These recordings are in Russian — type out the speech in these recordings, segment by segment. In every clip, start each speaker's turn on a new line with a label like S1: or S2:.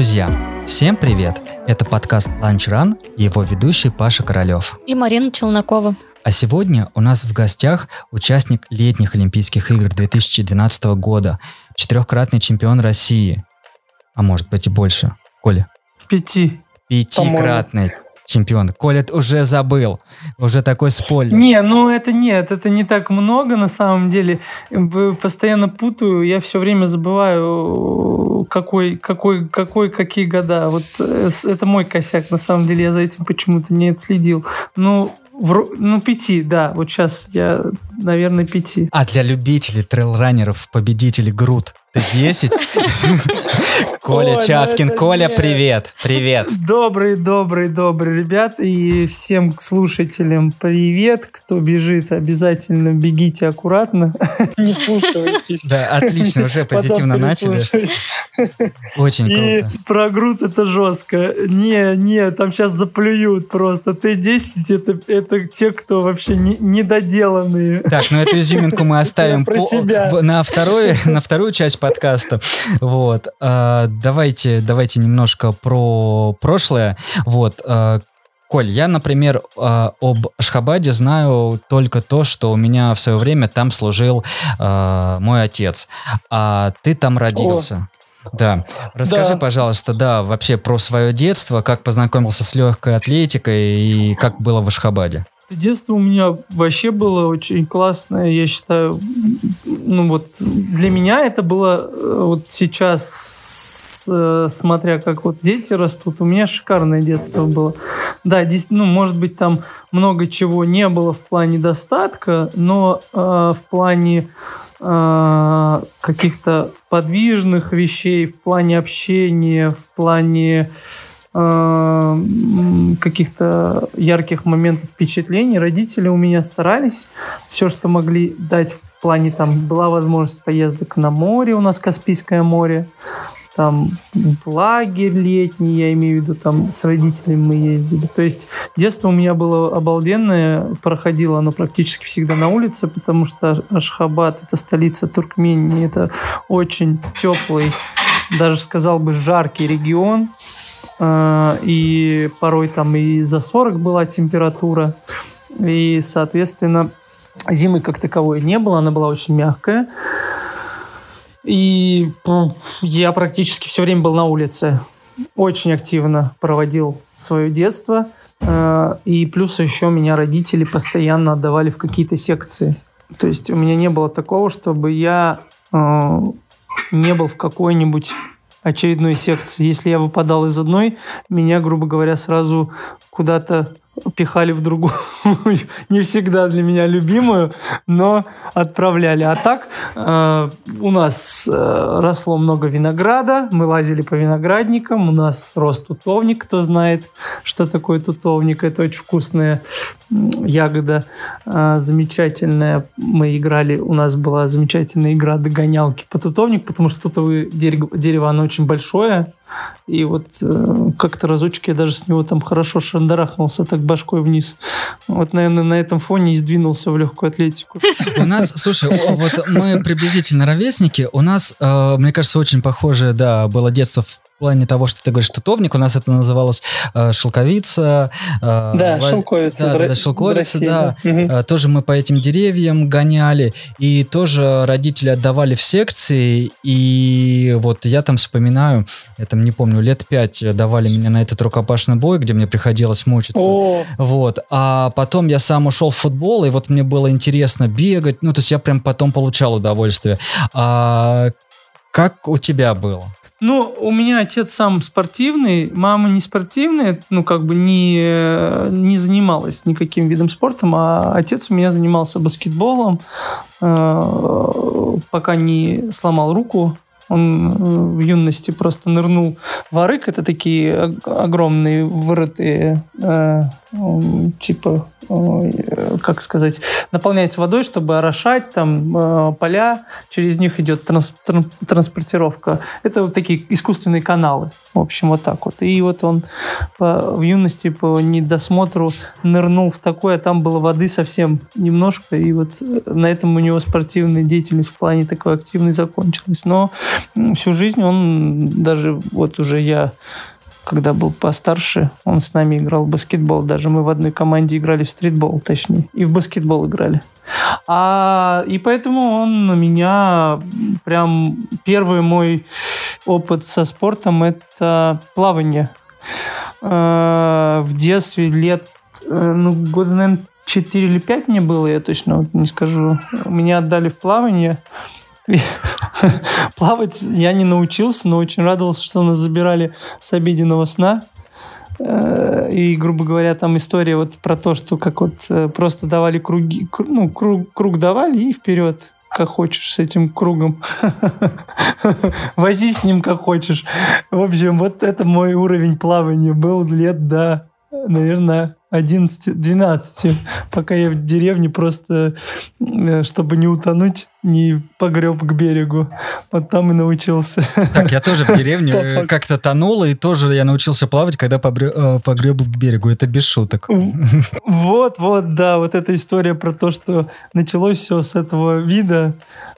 S1: Друзья, всем привет! Это подкаст Lunch Run и его ведущий Паша Королев.
S2: И Марина Челнокова.
S1: А сегодня у нас в гостях участник летних Олимпийских игр 2012 года, четырехкратный чемпион России, а может быть и больше. Коля?
S3: Пяти.
S1: Пятикратный чемпион. Коля уже забыл. Уже такой спойлер.
S3: Не, ну это нет, это не так много на самом деле. Постоянно путаю, я все время забываю, какой, какой, какой, какие года. Вот э, это мой косяк, на самом деле, я за этим почему-то не отследил. Ну, в, ну, пяти, да. Вот сейчас я, наверное, пяти.
S1: А для любителей трейлранеров победителей Грут 10. Коля ну Чавкин. Коля, привет. Привет.
S3: Добрый, добрый, добрый, ребят. И всем слушателям привет. Кто бежит, обязательно бегите аккуратно. Не слушайтесь.
S1: Да, отлично, уже позитивно начали. Очень круто.
S3: И про груд это жестко. Не, не, там сейчас заплюют просто. Т-10 это, это те, кто вообще не, недоделанные.
S1: Так, ну эту изюминку мы оставим по, на, второй, на вторую часть подкаста. Вот. А, давайте, давайте немножко про прошлое. Вот. А, Коль, я, например, а, об Ашхабаде знаю только то, что у меня в свое время там служил мой отец. А ты там родился. О. Да. Расскажи, да. пожалуйста, да, вообще про свое детство, как познакомился с легкой атлетикой и как было в Ашхабаде.
S3: Детство у меня вообще было очень классное, я считаю. Ну вот для меня это было э, вот сейчас, э, смотря как вот дети растут, у меня шикарное детство было. Да, ну может быть там много чего не было в плане достатка, но э, в плане э, каких-то подвижных вещей, в плане общения, в плане Э, каких-то ярких моментов впечатлений. Родители у меня старались все, что могли дать в плане, там была возможность поездок на море, у нас Каспийское море, там в лагерь летний, я имею в виду, там с родителями мы ездили. То есть детство у меня было обалденное, проходило оно практически всегда на улице, потому что Ашхабад — это столица Туркмении, это очень теплый, даже сказал бы жаркий регион, Э, и порой там и за 40 была температура, и, соответственно, зимы как таковой не было, она была очень мягкая. И я практически все время был на улице, очень активно проводил свое детство. Э, и плюс еще меня родители постоянно отдавали в какие-то секции. То есть у меня не было такого, чтобы я э, не был в какой-нибудь очередной секции. Если я выпадал из одной, меня, грубо говоря, сразу куда-то пихали в другую, не всегда для меня любимую, но отправляли. А так э, у нас э, росло много винограда, мы лазили по виноградникам, у нас рос тутовник, кто знает, что такое тутовник, это очень вкусная ягода, э, замечательная. Мы играли, у нас была замечательная игра догонялки по тутовник, потому что тутовое дерево, дерево оно очень большое, и вот э, как-то разочек я даже с него там хорошо шандарахнулся так башкой вниз. Вот, наверное, на этом фоне и сдвинулся в легкую атлетику.
S1: У нас, слушай, вот мы приблизительно ровесники. У нас, э, мне кажется, очень похожее, да, было детство в плане того, что ты говоришь тутовник, у нас это называлось э, шелковица.
S3: Э, да, лаз... шелковица.
S1: Да, да, да, шелковица, России, да. да. Угу. Э, тоже мы по этим деревьям гоняли, и тоже родители отдавали в секции, и вот я там вспоминаю, я там не помню, лет пять давали меня на этот рукопашный бой, где мне приходилось мучиться. О. Вот. А потом я сам ушел в футбол, и вот мне было интересно бегать, ну, то есть я прям потом получал удовольствие. А как у тебя было?
S3: Ну, у меня отец сам спортивный, мама не спортивная, ну, как бы не, не занималась никаким видом спорта, а отец у меня занимался баскетболом, э, пока не сломал руку. Он э, в юности просто нырнул в арык. Это такие огромные вырытые э, типа, как сказать, наполняется водой, чтобы орошать там э, поля, через них идет транс, транспортировка. Это вот такие искусственные каналы. В общем, вот так вот. И вот он по, в юности по недосмотру нырнул в такое, а там было воды совсем немножко, и вот на этом у него спортивная деятельность в плане такой активной закончилась. Но всю жизнь он даже вот уже я когда был постарше, он с нами играл в баскетбол. Даже мы в одной команде играли в стритбол, точнее. И в баскетбол играли. А, и поэтому он у меня прям первый мой опыт со спортом это плавание. А, в детстве лет, э, ну, года, наверное, 4 или 5 мне было, я точно вот не скажу. Меня отдали в плавание. Плавать я не научился, но очень радовался, что нас забирали с обеденного сна. Э, и, грубо говоря, там история вот про то, что как вот э, просто давали круги, ну, круг, круг давали и вперед как хочешь с этим кругом. Возись с ним как хочешь. В общем, вот это мой уровень плавания был лет до, наверное, 11-12, пока я в деревне просто, э, чтобы не утонуть, не погреб к берегу. Вот там и научился.
S1: Так, я тоже в деревне э, как-то тонул, и тоже я научился плавать, когда э, погреб к берегу. Это без шуток.
S3: Вот, вот, да, вот эта история про то, что началось все с этого вида.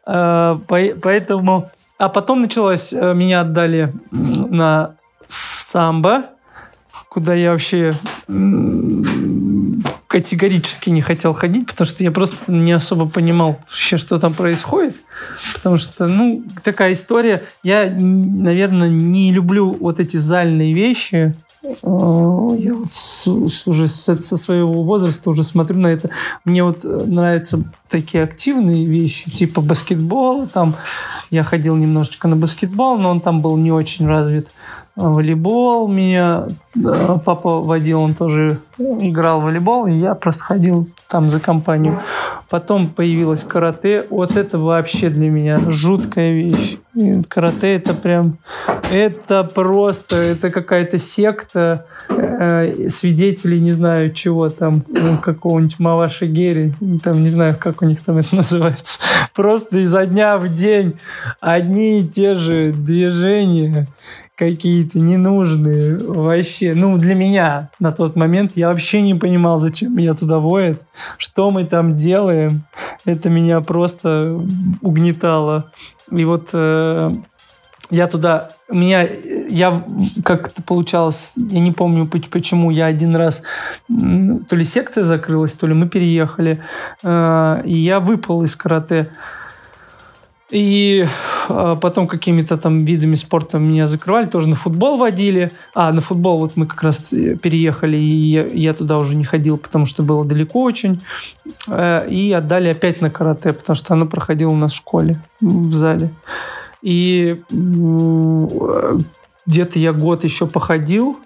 S3: А, поэтому... А потом началось, меня отдали на самбо, куда я вообще категорически не хотел ходить, потому что я просто не особо понимал вообще, что там происходит. Потому что, ну, такая история. Я, наверное, не люблю вот эти зальные вещи. Я вот с, уже со, своего возраста уже смотрю на это. Мне вот нравятся такие активные вещи, типа баскетбол. Там я ходил немножечко на баскетбол, но он там был не очень развит волейбол меня папа водил, он тоже играл в волейбол, и я просто ходил там за компанию. Потом появилось карате. Вот это вообще для меня жуткая вещь. И карате это прям... Это просто... Это какая-то секта э, свидетелей, не знаю чего там, ну, какого-нибудь Маваши Гери. Там, не знаю, как у них там это называется. Просто изо дня в день одни и те же движения какие-то ненужные вообще. Ну, для меня на тот момент я вообще не понимал, зачем меня туда воет, что мы там делаем. Это меня просто угнетало. И вот э, я туда, меня, я как это получалось, я не помню почему, я один раз, то ли секция закрылась, то ли мы переехали, э, и я выпал из карате. И э, потом какими-то там видами спорта меня закрывали, тоже на футбол водили. А, на футбол вот мы как раз э, переехали, и я, я туда уже не ходил, потому что было далеко очень. Э, и отдали опять на карате, потому что оно проходило у нас в школе, в зале. И где-то я год еще походил,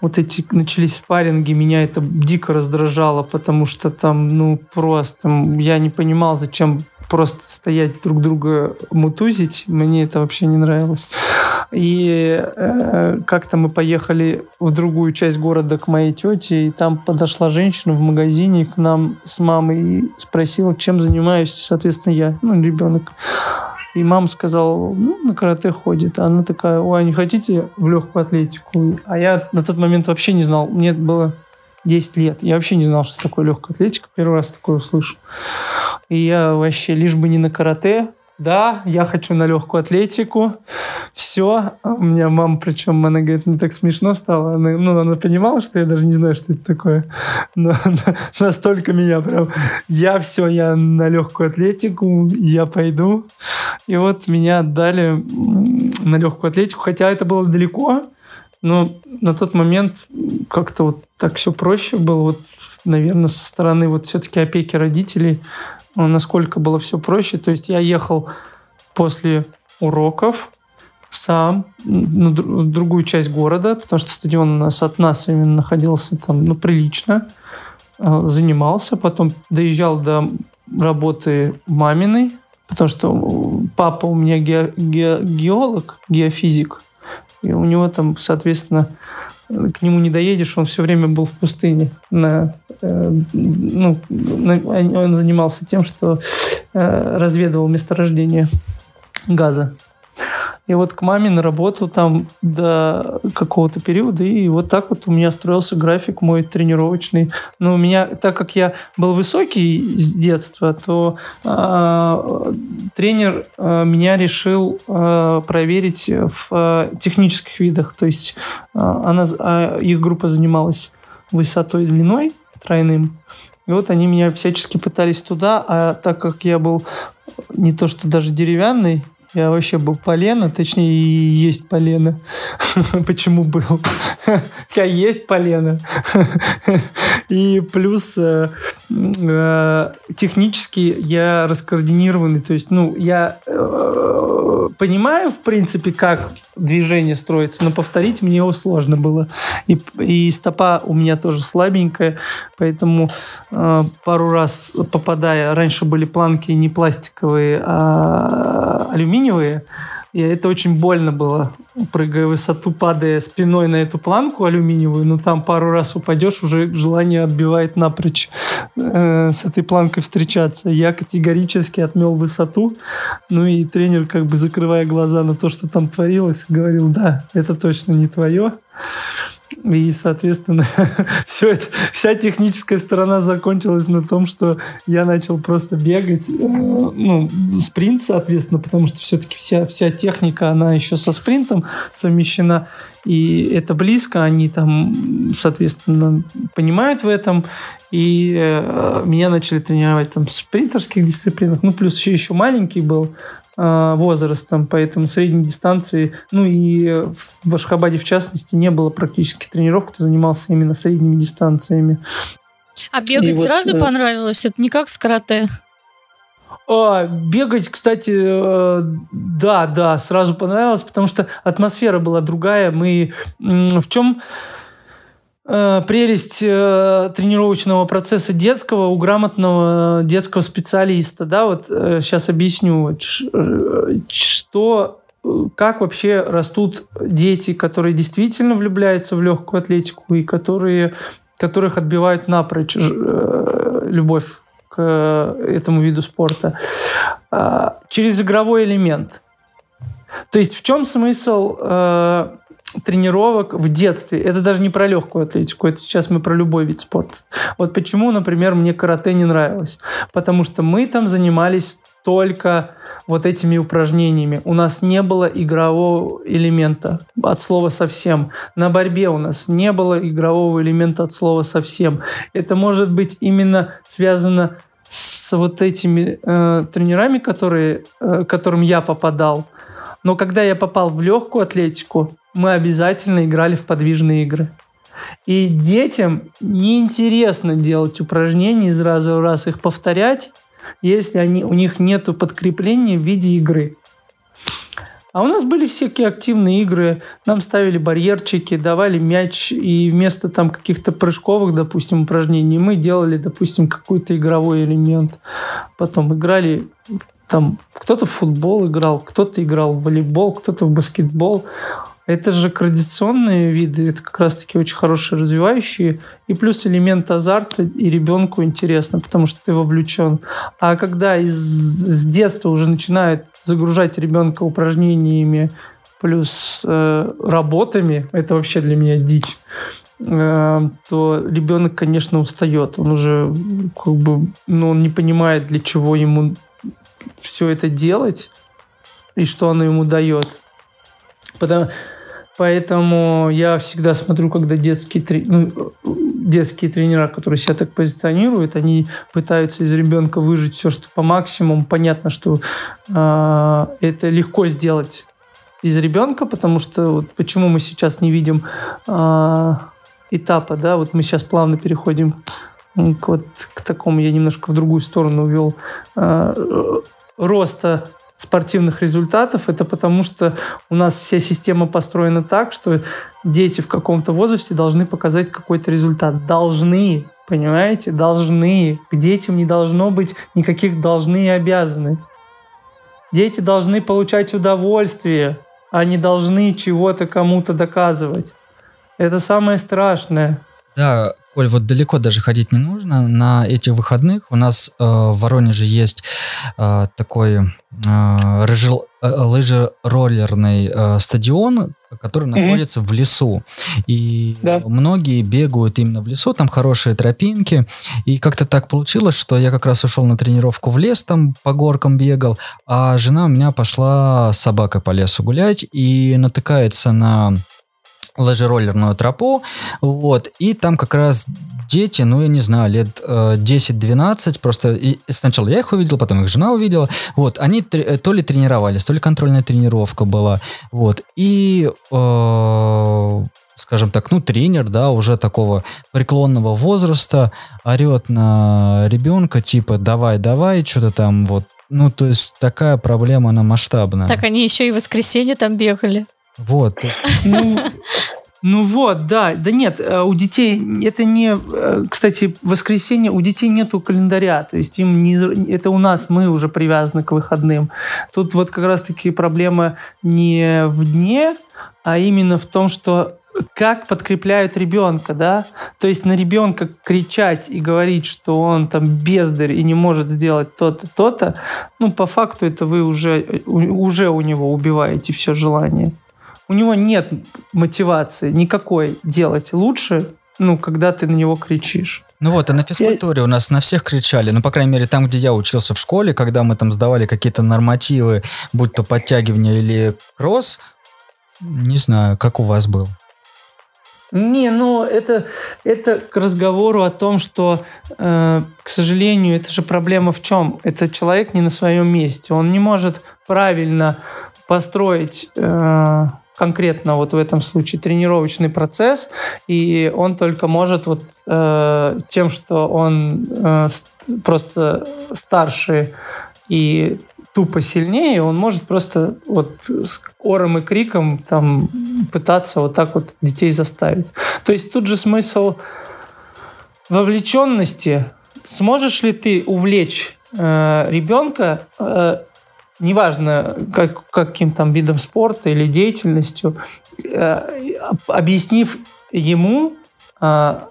S3: вот эти начались спарринги, меня это дико раздражало, потому что там, ну, просто я не понимал, зачем просто стоять друг друга мутузить, мне это вообще не нравилось. И э, как-то мы поехали в другую часть города к моей тете, и там подошла женщина в магазине к нам с мамой и спросила, чем занимаюсь, соответственно, я, ну, ребенок. И мама сказала, ну, на карате ходит. А она такая, ой, а не хотите в легкую атлетику? А я на тот момент вообще не знал. Мне было 10 лет. Я вообще не знал, что такое легкая атлетика. Первый раз такое услышал. И я вообще лишь бы не на карате. Да, я хочу на легкую атлетику. Все. У меня мама, причем, она говорит, не так смешно стало. Она, ну, она понимала, что я даже не знаю, что это такое. Но настолько меня прям... Я все, я на легкую атлетику, я пойду. И вот меня отдали на легкую атлетику, хотя это было далеко. Но на тот момент как-то вот так все проще было. Вот, наверное, со стороны вот все-таки опеки родителей, насколько было все проще. То есть я ехал после уроков сам на другую часть города, потому что стадион у нас от нас именно находился там, ну, прилично. А, занимался, потом доезжал до работы маминой, потому что папа у меня ге, ге, геолог, геофизик, и у него там, соответственно, к нему не доедешь, он все время был в пустыне. На, ну, на, он занимался тем, что э, разведывал месторождение газа. И вот к маме на работу там до какого-то периода, и вот так вот у меня строился график мой тренировочный. Но у меня, так как я был высокий с детства, то э, тренер э, меня решил э, проверить в э, технических видах. То есть э, она, э, их группа занималась высотой и длиной тройным. И вот они меня всячески пытались туда, а так как я был не то что даже деревянный, я вообще был полено, точнее, и есть полено. Почему был? Я есть полено. И плюс э, э, технически я раскоординированный. То есть, ну, я э, понимаю, в принципе, как движение строится, но повторить мне его сложно было. И, и стопа у меня тоже слабенькая, поэтому пару раз попадая, раньше были планки не пластиковые, а алюминиевые, и это очень больно было, прыгая в высоту, падая спиной на эту планку алюминиевую. Ну, там пару раз упадешь, уже желание отбивает напрочь э, с этой планкой встречаться. Я категорически отмел высоту. Ну, и тренер, как бы закрывая глаза на то, что там творилось, говорил, да, это точно не твое. И, соответственно, все это, вся техническая сторона закончилась на том, что я начал просто бегать, э, ну, спринт, соответственно, потому что все-таки вся, вся техника, она еще со спринтом совмещена, и это близко, они там, соответственно, понимают в этом, и э, меня начали тренировать там в спринтерских дисциплинах, ну, плюс еще, еще маленький был, возрастом, поэтому средней дистанции, ну и в Ашхабаде в частности не было практически тренировок, кто занимался именно средними дистанциями.
S2: А бегать и сразу вот, понравилось? Это не как с карате?
S3: А, бегать, кстати, э, да, да, сразу понравилось, потому что атмосфера была другая. Мы в чем Э, прелесть э, тренировочного процесса детского у грамотного детского специалиста. Да, вот сейчас э, объясню, что как вообще растут дети, которые действительно влюбляются в легкую атлетику и которые, которых отбивают напрочь любовь к этому виду спорта. Через игровой элемент. То есть в чем смысл тренировок в детстве. Это даже не про легкую атлетику, это сейчас мы про любой вид спорта. Вот почему, например, мне карате не нравилось. Потому что мы там занимались только вот этими упражнениями. У нас не было игрового элемента от слова совсем. На борьбе у нас не было игрового элемента от слова совсем. Это может быть именно связано с вот этими э, тренерами, которые, э, которым я попадал. Но когда я попал в легкую атлетику, мы обязательно играли в подвижные игры. И детям неинтересно делать упражнения из раза в раз их повторять, если они, у них нет подкрепления в виде игры. А у нас были всякие активные игры. Нам ставили барьерчики, давали мяч, и вместо там каких-то прыжковых, допустим, упражнений мы делали, допустим, какой-то игровой элемент. Потом играли там кто-то в футбол играл, кто-то играл в волейбол, кто-то в баскетбол. Это же традиционные виды, это как раз-таки очень хорошие развивающие. И плюс элемент азарта, и ребенку интересно, потому что ты вовлечен. А когда из, с детства уже начинают загружать ребенка упражнениями плюс э, работами, это вообще для меня дичь, э, то ребенок, конечно, устает. Он уже как бы, ну, он не понимает, для чего ему все это делать и что оно ему дает. Потому, поэтому я всегда смотрю, когда детские, ну, детские тренера, которые себя так позиционируют, они пытаются из ребенка выжить все, что по максимуму. Понятно, что э, это легко сделать из ребенка, потому что вот почему мы сейчас не видим э, этапа, да, вот мы сейчас плавно переходим к, вот, к такому, я немножко в другую сторону увел, э, роста спортивных результатов, это потому что у нас вся система построена так, что дети в каком-то возрасте должны показать какой-то результат. Должны, понимаете? Должны. К детям не должно быть никаких должны и обязаны. Дети должны получать удовольствие, а не должны чего-то кому-то доказывать. Это самое страшное.
S1: Да, Коль, вот далеко даже ходить не нужно. На этих выходных у нас э, в Воронеже есть э, такой э, рыжел, э, лыжероллерный э, стадион, который mm-hmm. находится в лесу. И да. многие бегают именно в лесу, там хорошие тропинки. И как-то так получилось, что я как раз ушел на тренировку в лес, там по горкам бегал, а жена у меня пошла с собакой по лесу гулять и натыкается на лыжероллерную тропу, вот, и там как раз дети, ну, я не знаю, лет э, 10-12, просто и сначала я их увидел, потом их жена увидела, вот, они э, то ли тренировались, то ли контрольная тренировка была, вот, и, э, скажем так, ну, тренер, да, уже такого преклонного возраста орет на ребенка, типа, давай, давай, что-то там, вот, ну, то есть такая проблема, она масштабная.
S2: Так они еще и в воскресенье там бегали.
S1: Вот.
S3: Ну, ну вот, да, да нет, э, у детей это не, э, кстати, воскресенье у детей нету календаря, то есть им не, это у нас мы уже привязаны к выходным. Тут вот как раз таки проблема не в дне, а именно в том, что как подкрепляют ребенка, да? То есть на ребенка кричать и говорить, что он там бездарь и не может сделать то-то, то-то, ну, по факту это вы уже, уже у него убиваете все желание у него нет мотивации никакой делать лучше, ну, когда ты на него кричишь.
S1: Ну вот, а на физкультуре я... у нас на всех кричали. Ну, по крайней мере, там, где я учился в школе, когда мы там сдавали какие-то нормативы, будь то подтягивание или кросс, не знаю, как у вас был.
S3: Не, ну это, это к разговору о том, что, э, к сожалению, это же проблема в чем? Это человек не на своем месте. Он не может правильно построить э, конкретно вот в этом случае тренировочный процесс, и он только может вот э, тем, что он э, просто старше и тупо сильнее, он может просто вот с ором и криком там пытаться вот так вот детей заставить. То есть тут же смысл вовлеченности. Сможешь ли ты увлечь э, ребенка э, неважно как, каким там видом спорта или деятельностью, э, объяснив ему, а,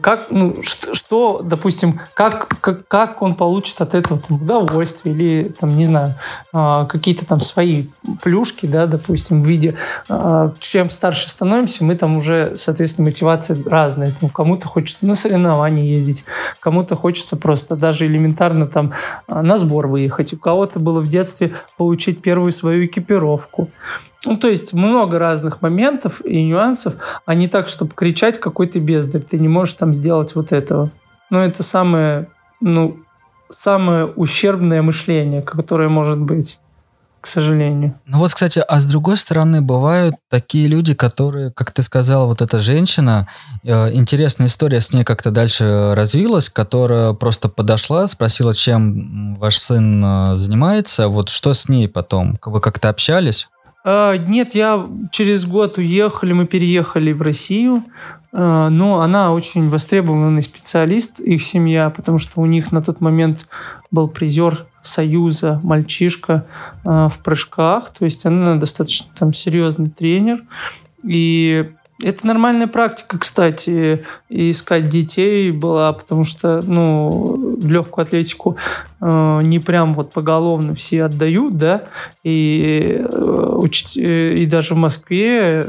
S3: как, ну, что, что допустим, как, как, как он получит от этого там, удовольствие или, там, не знаю, э, какие-то там свои плюшки, да, допустим, в виде, э, чем старше становимся, мы там уже, соответственно, мотивация разная. Там, кому-то хочется на соревнования ездить, кому-то хочется просто даже элементарно там на сбор выехать, у кого-то было в детстве получить первую свою экипировку. Ну, то есть много разных моментов и нюансов, а не так, чтобы кричать, какой ты бездарь, ты не можешь там сделать вот этого. Но это самое, ну, самое ущербное мышление, которое может быть к сожалению.
S1: Ну вот, кстати, а с другой стороны, бывают такие люди, которые, как ты сказала, вот эта женщина, э, интересная история с ней как-то дальше развилась, которая просто подошла, спросила, чем ваш сын э, занимается, вот что с ней потом? Вы как-то общались?
S3: А, нет, я через год уехали, мы переехали в Россию, а, но она очень востребованный специалист, их семья, потому что у них на тот момент был призер Союза, мальчишка а, в прыжках, то есть она достаточно там серьезный тренер, и это нормальная практика, кстати, искать детей была, потому что, ну, легкую атлетику э, не прям вот поголовно все отдают, да, и, э, э, и даже в Москве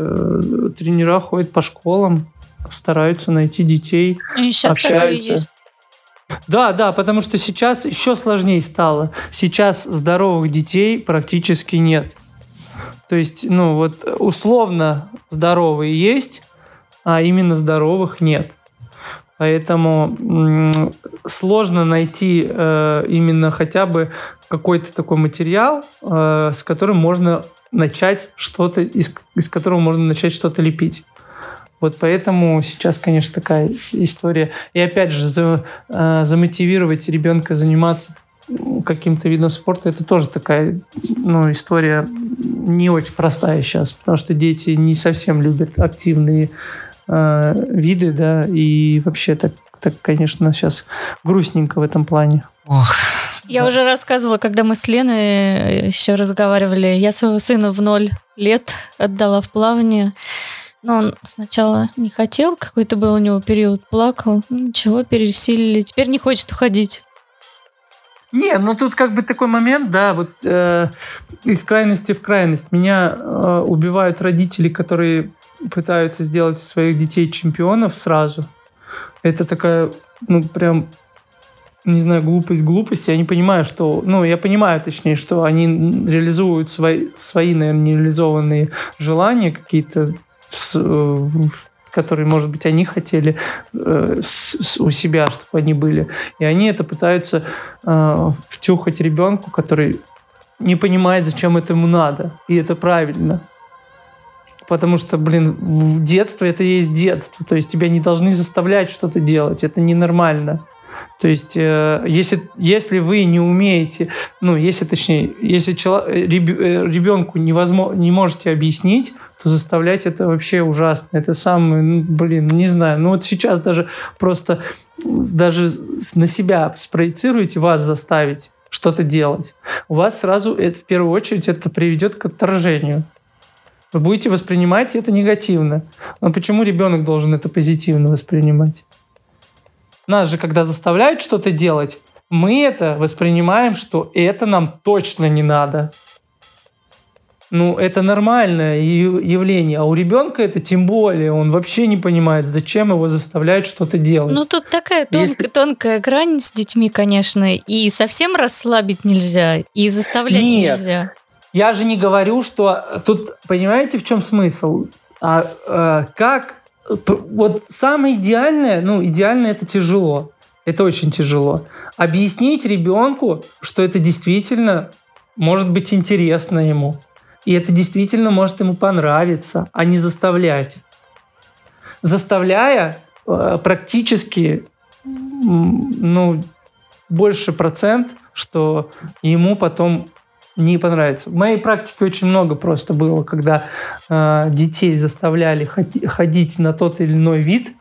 S3: тренера ходят по школам, стараются найти детей,
S2: и сейчас общаются. есть.
S3: Да, да, потому что сейчас еще сложнее стало. Сейчас здоровых детей практически нет. То есть, ну вот условно здоровые есть, а именно здоровых нет. Поэтому сложно найти э, именно хотя бы какой-то такой материал, э, с которым можно начать что-то, из, из которого можно начать что-то лепить. Вот поэтому сейчас, конечно, такая история. И опять же, за, э, замотивировать ребенка заниматься каким-то видом спорта, это тоже такая ну, история не очень простая сейчас, потому что дети не совсем любят активные э, виды, да, и вообще так, так, конечно, сейчас грустненько в этом плане.
S1: Ох,
S2: я да. уже рассказывала, когда мы с Леной еще разговаривали, я своего сына в ноль лет отдала в плавание. Но он сначала не хотел, какой-то был у него период, плакал. Ну, ничего, пересилили. Теперь не хочет уходить.
S3: Не, ну тут как бы такой момент, да, вот э, из крайности в крайность. Меня э, убивают родители, которые пытаются сделать своих детей чемпионов сразу. Это такая, ну прям, не знаю, глупость глупости. Я не понимаю, что, ну я понимаю, точнее, что они реализуют свои, свои наверное, нереализованные желания какие-то э, которые, может быть, они хотели э, с, с, у себя, чтобы они были. И они это пытаются э, втюхать ребенку, который не понимает, зачем это ему надо. И это правильно. Потому что, блин, детство это и есть детство. То есть тебя не должны заставлять что-то делать. Это ненормально. То есть, э, если, если вы не умеете, ну, если точнее, если э, ребенку невозможно, не можете объяснить, то заставлять это вообще ужасно. Это самое, ну, блин, не знаю. Ну вот сейчас даже просто даже на себя спроецируете, вас заставить что-то делать. У вас сразу это в первую очередь это приведет к отторжению. Вы будете воспринимать это негативно. Но почему ребенок должен это позитивно воспринимать? Нас же, когда заставляют что-то делать, мы это воспринимаем, что это нам точно не надо. Ну, это нормальное явление. А у ребенка это тем более. Он вообще не понимает, зачем его заставляют что-то делать.
S2: Ну, тут такая тонкая, Если... тонкая грань с детьми, конечно. И совсем расслабить нельзя, и заставлять Нет. нельзя.
S3: Я же не говорю, что... Тут, понимаете, в чем смысл? А, а как... Вот самое идеальное, ну, идеально это тяжело. Это очень тяжело. Объяснить ребенку, что это действительно может быть интересно ему и это действительно может ему понравиться, а не заставлять. Заставляя э, практически ну, больше процент, что ему потом не понравится. В моей практике очень много просто было, когда э, детей заставляли ходить на тот или иной вид,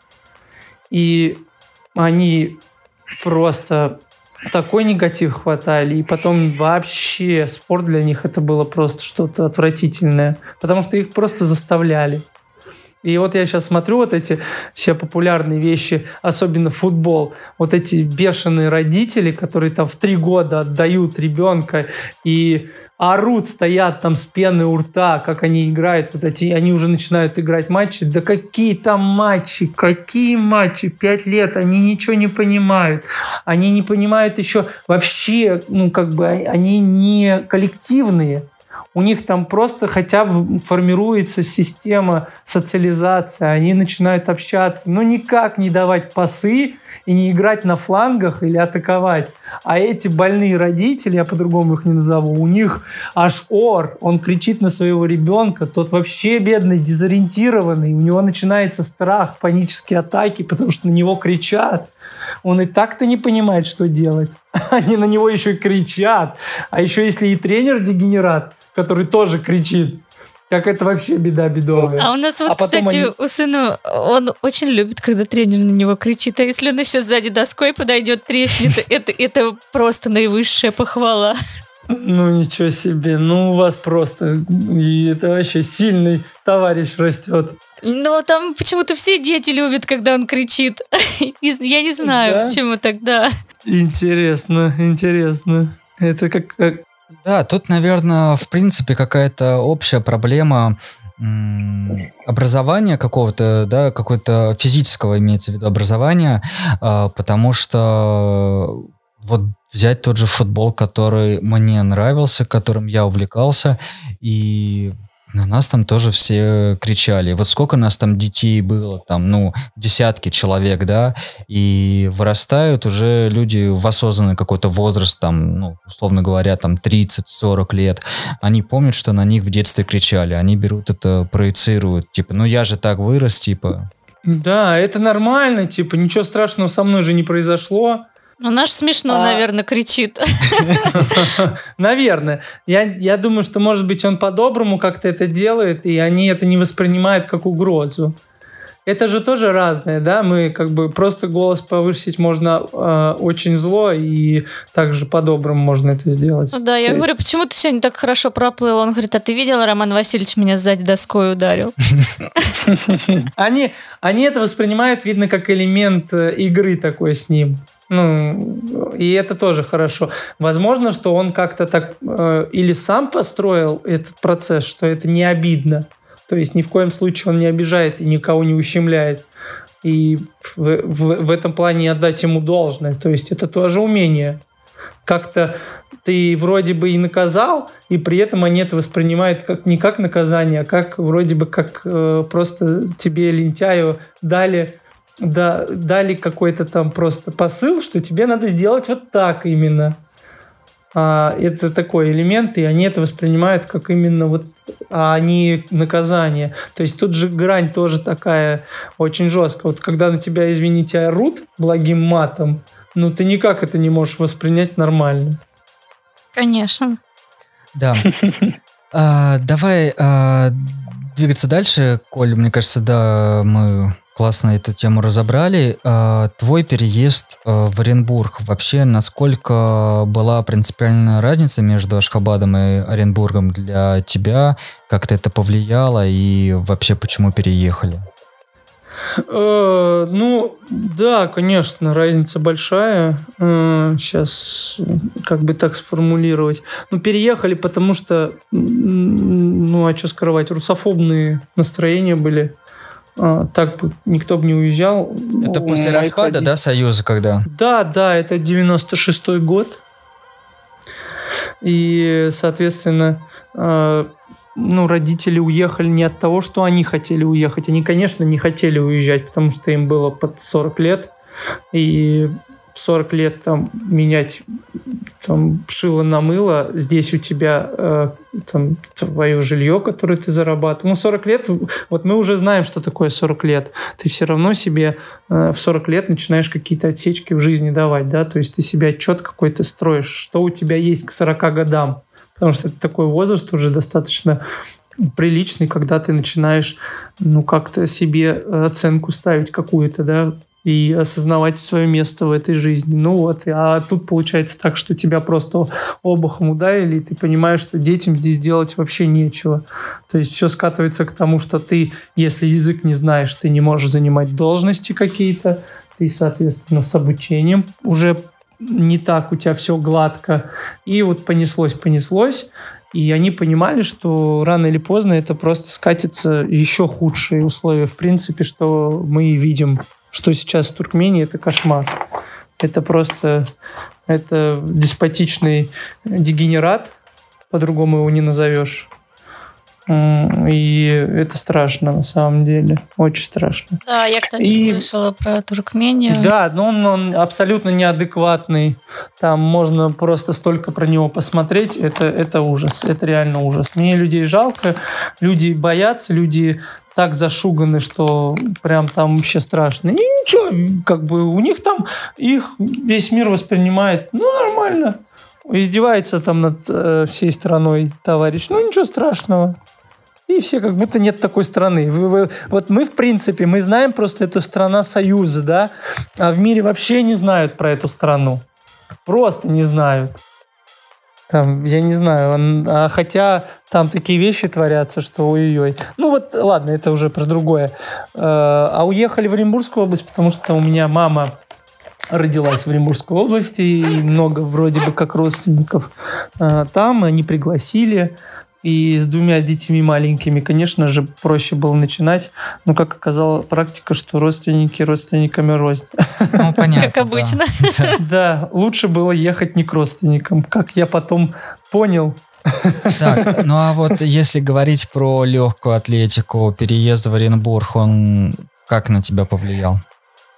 S3: и они просто такой негатив хватали, и потом вообще спорт для них это было просто что-то отвратительное, потому что их просто заставляли. И вот я сейчас смотрю вот эти все популярные вещи, особенно футбол, вот эти бешеные родители, которые там в три года отдают ребенка и орут, стоят там с пены у рта, как они играют, вот эти, они уже начинают играть матчи. Да какие там матчи, какие матчи, пять лет, они ничего не понимают. Они не понимают еще вообще, ну как бы, они не коллективные у них там просто хотя бы формируется система социализации, они начинают общаться, но никак не давать пасы и не играть на флангах или атаковать. А эти больные родители, я по-другому их не назову, у них аж ор, он кричит на своего ребенка, тот вообще бедный, дезориентированный, у него начинается страх, панические атаки, потому что на него кричат. Он и так-то не понимает, что делать. Они на него еще кричат. А еще если и тренер дегенерат, который тоже кричит. Как это вообще беда бедовая.
S2: А у нас вот, а кстати, они... у сына, он очень любит, когда тренер на него кричит. А если он еще сзади доской подойдет, треснет, это, это просто наивысшая похвала.
S3: Ну, ничего себе. Ну, у вас просто... И это вообще сильный товарищ растет.
S2: Но там почему-то все дети любят, когда он кричит. Я не знаю, да? почему тогда.
S3: Интересно, интересно. Это как, как,
S1: да, тут, наверное, в принципе какая-то общая проблема образования какого-то, да, какое-то физического имеется в виду образования, а, потому что вот взять тот же футбол, который мне нравился, которым я увлекался, и на нас там тоже все кричали. Вот сколько нас там детей было, там, ну, десятки человек, да, и вырастают уже люди в осознанный какой-то возраст, там, ну, условно говоря, там 30-40 лет. Они помнят, что на них в детстве кричали, они берут это, проецируют, типа, ну я же так вырос, типа.
S3: Да, это нормально, типа, ничего страшного со мной же не произошло.
S2: Ну, наш смешно, а... наверное, кричит.
S3: Наверное. Я, я думаю, что, может быть, он по-доброму как-то это делает, и они это не воспринимают как угрозу. это же тоже разное, да, мы как бы просто голос повысить можно э, очень зло, и также по-доброму можно это сделать.
S2: Ну да, я говорю, почему ты сегодня так хорошо проплыл? Он говорит, а ты видел, Роман Васильевич меня сзади доской ударил?
S3: Они, они это воспринимают, видно, как элемент э, игры такой с ним. Ну, и это тоже хорошо. Возможно, что он как-то так э, или сам построил этот процесс, что это не обидно. То есть ни в коем случае он не обижает и никого не ущемляет. И в, в, в этом плане отдать ему должное. То есть это тоже умение. Как-то ты вроде бы и наказал, и при этом они это воспринимают как не как наказание, а как вроде бы как э, просто тебе лентяю дали да, дали какой-то там просто посыл, что тебе надо сделать вот так именно а, это такой элемент, и они это воспринимают как именно вот, а не наказание. То есть тут же грань тоже такая очень жесткая. Вот когда на тебя, извините, орут благим матом, ну ты никак это не можешь воспринять нормально.
S2: Конечно.
S1: Да. А, давай а, двигаться дальше, Коль. Мне кажется, да, мы Классно эту тему разобрали. А, твой переезд а, в Оренбург. Вообще, насколько была принципиальная разница между Ашхабадом и Оренбургом для тебя? Как-то это повлияло и вообще почему переехали?
S3: Э, ну, да, конечно, разница большая. Сейчас, э, как бы так сформулировать. Ну, переехали, потому что, ну, а что скрывать, русофобные настроения были так бы никто бы не уезжал.
S1: Это после распада, родителей. да, Союза, когда?
S3: Да, да, это 96-й год. И, соответственно, э, ну, родители уехали не от того, что они хотели уехать. Они, конечно, не хотели уезжать, потому что им было под 40 лет. И 40 лет там менять там шило на мыло, здесь у тебя э, там твое жилье, которое ты зарабатываешь. Ну, 40 лет, вот мы уже знаем, что такое 40 лет. Ты все равно себе э, в 40 лет начинаешь какие-то отсечки в жизни давать, да, то есть ты себе отчет какой-то строишь, что у тебя есть к 40 годам. Потому что это такой возраст уже достаточно приличный, когда ты начинаешь, ну, как-то себе оценку ставить какую-то, да, и осознавать свое место в этой жизни. Ну вот, а тут получается так, что тебя просто обухом ударили, и ты понимаешь, что детям здесь делать вообще нечего. То есть все скатывается к тому, что ты, если язык не знаешь, ты не можешь занимать должности какие-то, ты, соответственно, с обучением уже не так у тебя все гладко. И вот понеслось, понеслось. И они понимали, что рано или поздно это просто скатится еще худшие условия, в принципе, что мы видим что сейчас в Туркмении, это кошмар. Это просто это деспотичный дегенерат, по-другому его не назовешь. И это страшно на самом деле. Очень страшно.
S2: Да, я, кстати, и... слышала про Туркмению.
S3: Да, но он, он абсолютно неадекватный. Там можно просто столько про него посмотреть. Это, это ужас. Это реально ужас. Мне людей жалко. Люди боятся, люди так зашуганы, что прям там вообще страшно. И ничего, как бы у них там их весь мир воспринимает, ну, нормально. Издевается там над э, всей страной товарищ. Ну, ничего страшного. И все как будто нет такой страны. Вы, вы, вот мы, в принципе, мы знаем просто, это страна Союза, да? А в мире вообще не знают про эту страну. Просто не знают. Там, я не знаю, он, а хотя там такие вещи творятся, что ой-ой. Ну вот, ладно, это уже про другое. Э, а уехали в Оренбургскую область, потому что у меня мама родилась в Оренбургской области, и много вроде бы как родственников э, там, они пригласили. И с двумя детьми маленькими, конечно же, проще было начинать. Но, как оказала практика, что родственники родственниками рознь.
S1: Ну, понятно.
S2: Как обычно.
S3: Да. лучше было ехать не к родственникам. Как я потом понял,
S1: так, ну а вот если говорить про легкую атлетику, переезд в Оренбург, он как на тебя повлиял?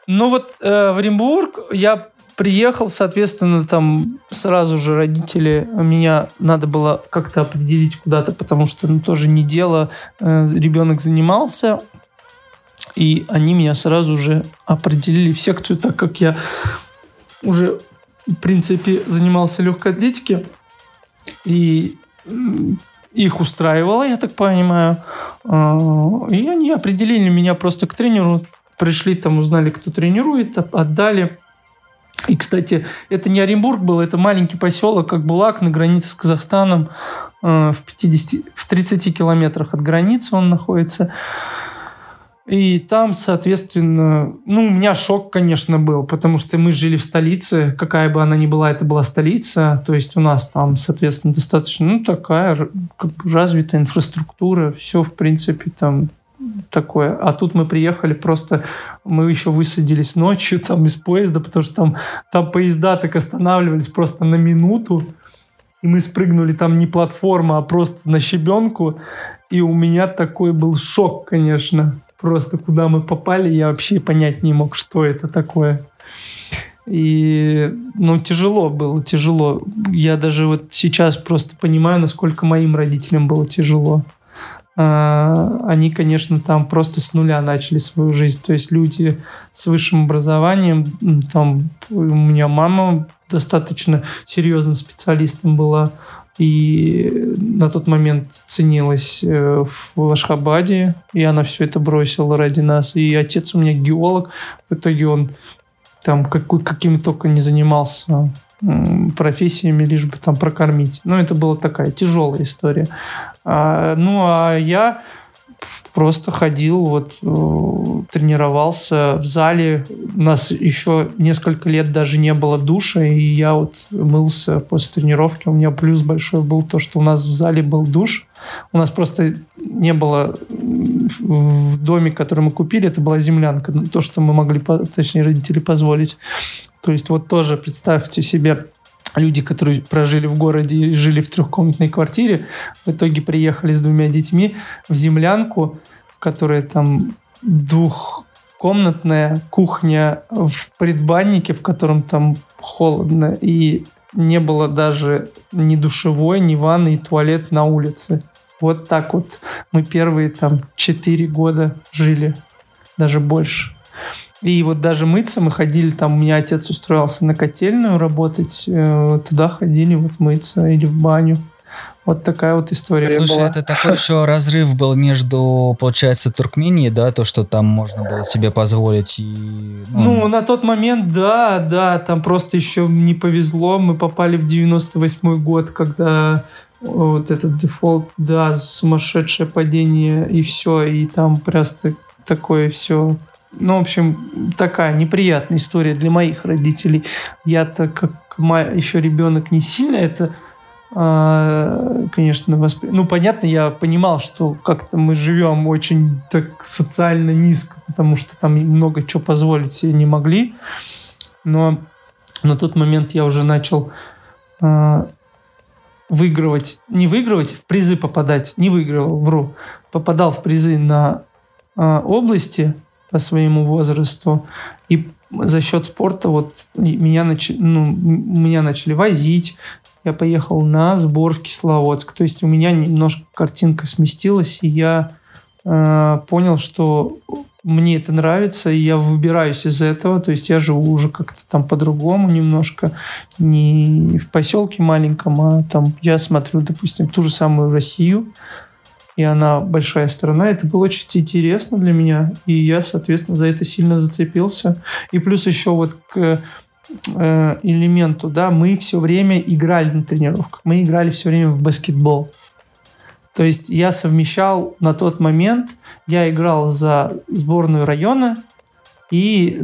S3: Ну вот э, в Оренбург я приехал, соответственно, там сразу же родители меня надо было как-то определить куда-то, потому что ну, тоже не дело. Э, ребенок занимался, и они меня сразу же определили в секцию, так как я уже, в принципе, занимался легкой атлетикой. И их устраивало, я так понимаю. А, и они определили меня просто к тренеру. Пришли там, узнали, кто тренирует, отдали. И, кстати, это не Оренбург был, это маленький поселок, как Булак, на границе с Казахстаном, э, в, 50, в 30 километрах от границы он находится. И там, соответственно, ну, у меня шок, конечно, был, потому что мы жили в столице, какая бы она ни была, это была столица, то есть у нас там, соответственно, достаточно, ну, такая как бы развитая инфраструктура, все, в принципе, там такое. А тут мы приехали просто, мы еще высадились ночью там из поезда, потому что там, там поезда так останавливались просто на минуту. И мы спрыгнули там не платформа, а просто на щебенку. И у меня такой был шок, конечно. Просто куда мы попали, я вообще понять не мог, что это такое. И, ну, тяжело было, тяжело. Я даже вот сейчас просто понимаю, насколько моим родителям было тяжело. А, они, конечно, там просто с нуля начали свою жизнь. То есть люди с высшим образованием, там у меня мама достаточно серьезным специалистом была и на тот момент ценилась э, в Ашхабаде, и она все это бросила ради нас. И отец у меня геолог, в итоге он там какой, каким только не занимался профессиями, лишь бы там прокормить. Но это была такая тяжелая история. А, ну, а я просто ходил, вот э, тренировался в зале. У нас еще несколько лет даже не было душа, и я вот мылся после тренировки. У меня плюс большой был то, что у нас в зале был душ. У нас просто не было в доме, который мы купили, это была землянка. То, что мы могли, точнее, родители позволить. То есть вот тоже представьте себе люди, которые прожили в городе и жили в трехкомнатной квартире, в итоге приехали с двумя детьми в землянку, которая там двухкомнатная кухня в предбаннике, в котором там холодно, и не было даже ни душевой, ни ванны, и туалет на улице. Вот так вот мы первые там четыре года жили, даже больше. И вот даже мыться мы ходили, там у меня отец устроился на котельную работать, э, туда ходили вот мыться или в баню. Вот такая вот история
S1: Слушай,
S3: была.
S1: это такой еще разрыв был между, получается, Туркменией, да, то, что там можно было себе позволить. И,
S3: ну... ну, на тот момент, да, да, там просто еще не повезло. Мы попали в 98 год, когда вот этот дефолт, да, сумасшедшее падение и все, и там просто такое все ну, в общем, такая неприятная история для моих родителей. Я-то, как еще ребенок, не сильно это, а, конечно, воспри... Ну, понятно, я понимал, что как-то мы живем очень так социально низко, потому что там много чего позволить себе не могли. Но на тот момент я уже начал а, выигрывать, не выигрывать, в призы попадать, не выигрывал, вру, попадал в призы на э, области, по своему возрасту. И за счет спорта вот меня, нач... ну, меня начали возить. Я поехал на сбор в Кисловодск. То есть у меня немножко картинка сместилась, и я э, понял, что мне это нравится, и я выбираюсь из этого. То есть я живу уже как-то там по-другому немножко. Не в поселке маленьком, а там я смотрю, допустим, ту же самую Россию и она большая страна. Это было очень интересно для меня, и я, соответственно, за это сильно зацепился. И плюс еще вот к э, элементу, да, мы все время играли на тренировках, мы играли все время в баскетбол. То есть я совмещал на тот момент, я играл за сборную района, и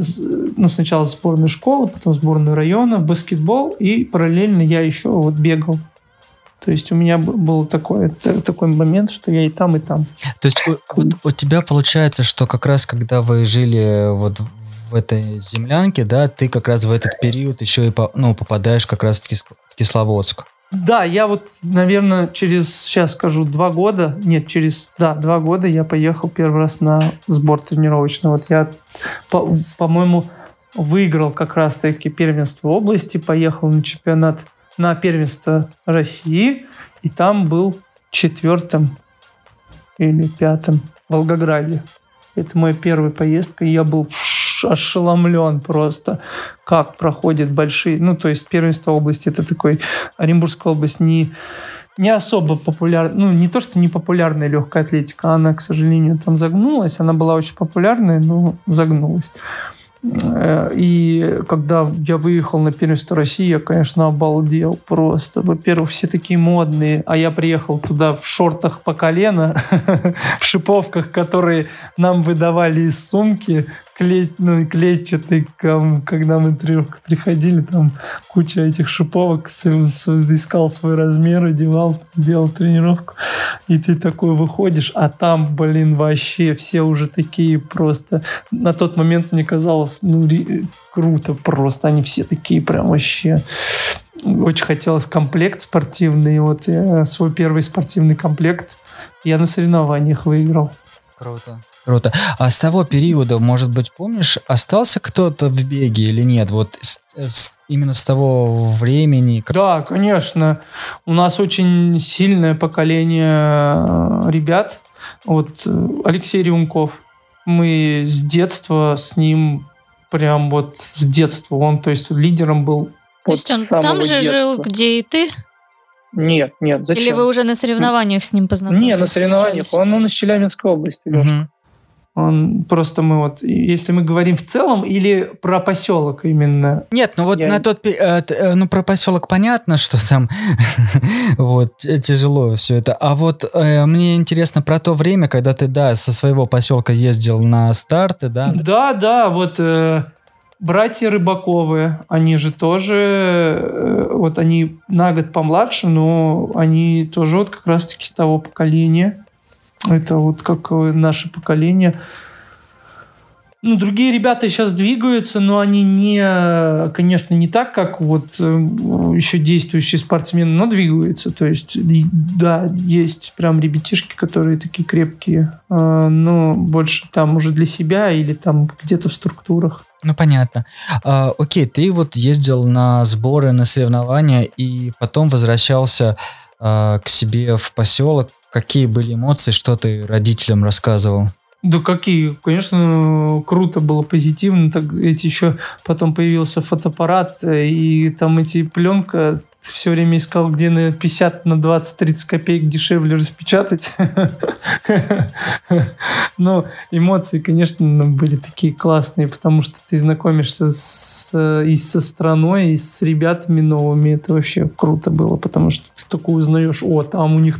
S3: ну, сначала сборную школы, потом сборную района, баскетбол, и параллельно я еще вот бегал то есть у меня был такой, такой момент, что я и там, и там.
S1: То есть у, вот, у тебя получается, что как раз когда вы жили вот в этой землянке, да, ты как раз в этот период еще и по, ну, попадаешь как раз в, Кис, в Кисловодск.
S3: Да, я вот, наверное, через, сейчас скажу, два года, нет, через, да, два года я поехал первый раз на сбор тренировочный. Вот я, по, по-моему, выиграл как раз-таки первенство области, поехал на чемпионат на первенство России, и там был четвертым или пятым в Волгограде. Это моя первая поездка, и я был ошеломлен просто, как проходят большие... Ну, то есть первенство области, это такой... Оренбургская область не не особо популярная, ну, не то, что не популярная легкая атлетика, она, к сожалению, там загнулась, она была очень популярная, но загнулась. Э, и когда я выехал на первенство России, я, конечно, обалдел просто. Во-первых, все такие модные, а я приехал туда в шортах по колено, в шиповках, которые нам выдавали из сумки, клей, ну, клетчатый, когда мы приходили, там куча этих шиповок, искал свой размер, одевал, делал тренировку, и ты такой выходишь, а там, блин, вообще все уже такие просто... На тот момент мне казалось, ну, круто просто, они все такие прям вообще... Очень хотелось комплект спортивный, вот я свой первый спортивный комплект я на соревнованиях выиграл.
S1: Круто. Круто. А с того периода, может быть, помнишь, остался кто-то в беге или нет? Вот с, с, именно с того времени?
S3: Да, конечно. У нас очень сильное поколение э, ребят. Вот э, Алексей Рюмков. Мы с детства с ним прям вот с детства. Он, то есть, лидером был.
S2: То есть он там же детства. жил, где и ты?
S3: Нет, нет,
S2: зачем? Или вы уже на соревнованиях с ним познакомились?
S3: Нет, на соревнованиях. Он, он из Челябинской области, Угу. Он просто мы вот, если мы говорим в целом или про поселок именно.
S1: Нет, ну вот Я... на тот, э, э, ну про поселок понятно, что там вот тяжело все это. А вот э, мне интересно про то время, когда ты да со своего поселка ездил на старты, да?
S3: Да, да, вот. Э, братья Рыбаковы, они же тоже, э, вот они на год помладше, но они тоже вот как раз-таки с того поколения. Это вот как э, наше поколение. Ну, другие ребята сейчас двигаются, но они не, конечно, не так, как вот э, еще действующие спортсмены, но двигаются. То есть, да, есть прям ребятишки, которые такие крепкие, э, но больше там уже для себя или там где-то в структурах.
S1: Ну, понятно. А, окей, ты вот ездил на сборы, на соревнования и потом возвращался а, к себе в поселок. Какие были эмоции, что ты родителям рассказывал?
S3: Да какие, конечно, круто было, позитивно. Так эти еще потом появился фотоаппарат, и там эти пленка все время искал, где на 50, на 20, 30 копеек дешевле распечатать. Но эмоции, конечно, были такие классные, потому что ты знакомишься с, и со страной, и с ребятами новыми. Это вообще круто было, потому что ты такое узнаешь, о, там у них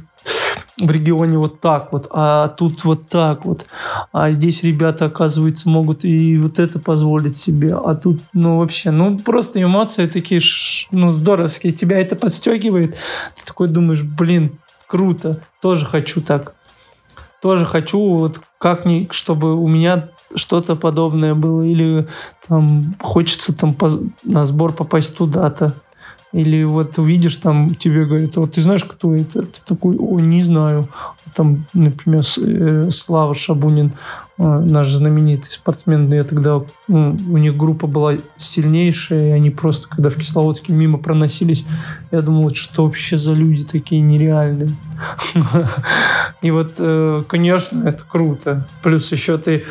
S3: в регионе вот так вот, а тут вот так вот. А здесь ребята, оказывается, могут и вот это позволить себе. А тут, ну, вообще, ну, просто эмоции такие, ну, здоровские. Тебя это подстегивает. Ты такой думаешь, блин, круто, тоже хочу так. Тоже хочу вот как ни, чтобы у меня что-то подобное было. Или там хочется там на сбор попасть туда-то. Или вот увидишь там, тебе говорят, вот ты знаешь, кто это? Ты такой, о, не знаю. Там, например, э, Слава Шабунин, э, наш знаменитый спортсмен, я тогда, ну, у них группа была сильнейшая, и они просто, когда в Кисловодске мимо проносились, я думал, что вообще за люди такие нереальные. И вот, э, конечно, это круто. Плюс еще ты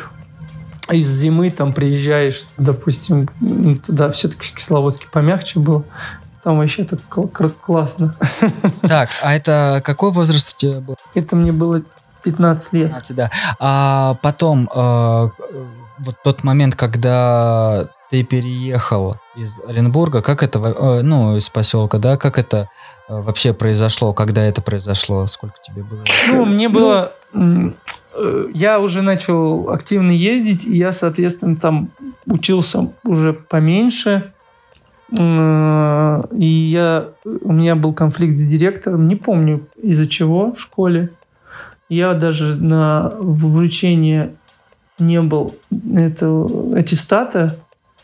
S3: из зимы там приезжаешь, допустим, туда все-таки в Кисловодске помягче было, там вообще так классно.
S1: Так, а это какой возраст у тебя был?
S3: Это мне было 15 лет. 15,
S1: да. А потом, э, вот тот момент, когда ты переехал из Оренбурга, как это, э, ну, из поселка, да, как это э, вообще произошло, когда это произошло, сколько тебе было?
S3: Ну, мне было, я уже начал активно ездить, и я, соответственно, там учился уже поменьше, и я, у меня был конфликт с директором, не помню из-за чего в школе. Я даже на вручение не был этого аттестата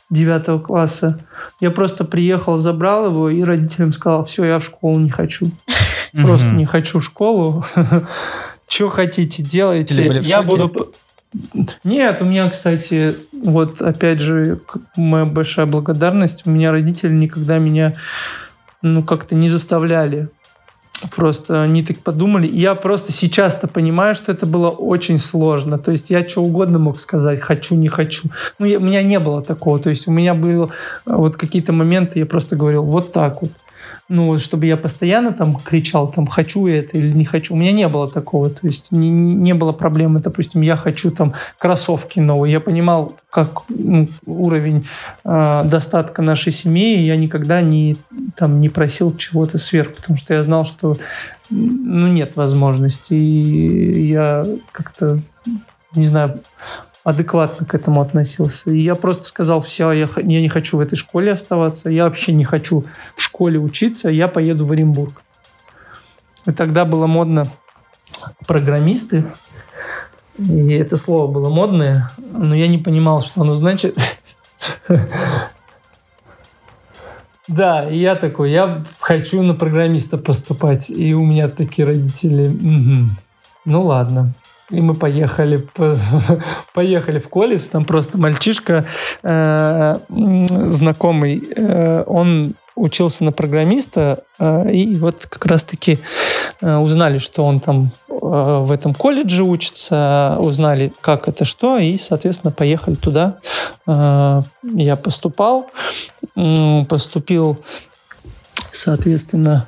S3: 9 класса. Я просто приехал, забрал его и родителям сказал, все, я в школу не хочу. Просто не хочу в школу. Что хотите, делайте. Я буду... Нет, у меня, кстати, вот опять же, моя большая благодарность. У меня родители никогда меня, ну, как-то не заставляли. Просто они так подумали. И я просто сейчас-то понимаю, что это было очень сложно. То есть я что угодно мог сказать, хочу, не хочу. Ну, я, у меня не было такого. То есть у меня были вот какие-то моменты, я просто говорил вот так вот. Ну, чтобы я постоянно там кричал, там, хочу это или не хочу. У меня не было такого, то есть не, не было проблемы, допустим, я хочу там кроссовки новые. Я понимал, как ну, уровень э, достатка нашей семьи, и я никогда не, там, не просил чего-то сверх, потому что я знал, что ну, нет возможности, и я как-то, не знаю, адекватно к этому относился. И я просто сказал, все, я, я не хочу в этой школе оставаться, я вообще не хочу в школе учиться, я поеду в Оренбург. И тогда было модно программисты, и это слово было модное, но я не понимал, что оно значит. Да, и я такой, я хочу на программиста поступать. И у меня такие родители, ну ладно. И мы поехали, поехали в колледж, там просто мальчишка э, знакомый, э, он учился на программиста, э, и вот как раз-таки э, узнали, что он там э, в этом колледже учится, узнали, как это что, и, соответственно, поехали туда. Э, я поступал, э, поступил, соответственно,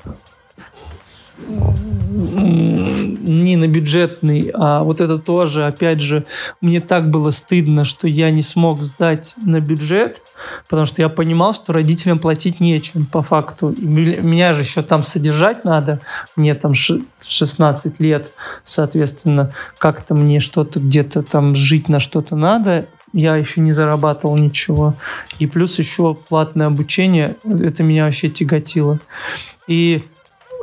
S3: не на бюджетный, а вот это тоже, опять же, мне так было стыдно, что я не смог сдать на бюджет, потому что я понимал, что родителям платить нечем по факту. Меня же еще там содержать надо, мне там 16 лет, соответственно, как-то мне что-то где-то там жить на что-то надо, я еще не зарабатывал ничего. И плюс еще платное обучение, это меня вообще тяготило. И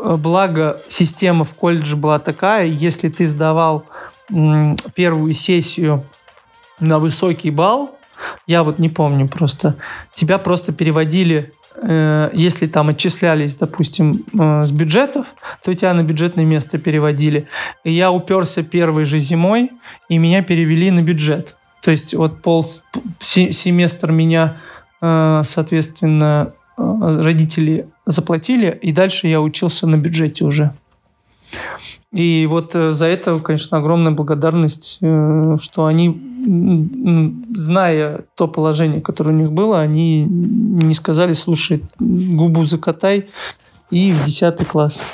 S3: благо система в колледже была такая, если ты сдавал первую сессию на высокий балл, я вот не помню просто, тебя просто переводили, э, если там отчислялись, допустим, э, с бюджетов, то тебя на бюджетное место переводили. И я уперся первой же зимой, и меня перевели на бюджет. То есть вот пол семестр меня, э, соответственно, родители заплатили, и дальше я учился на бюджете уже. И вот э, за это, конечно, огромная благодарность, э, что они, зная то положение, которое у них было, они не сказали, слушай, губу закатай и в 10 класс.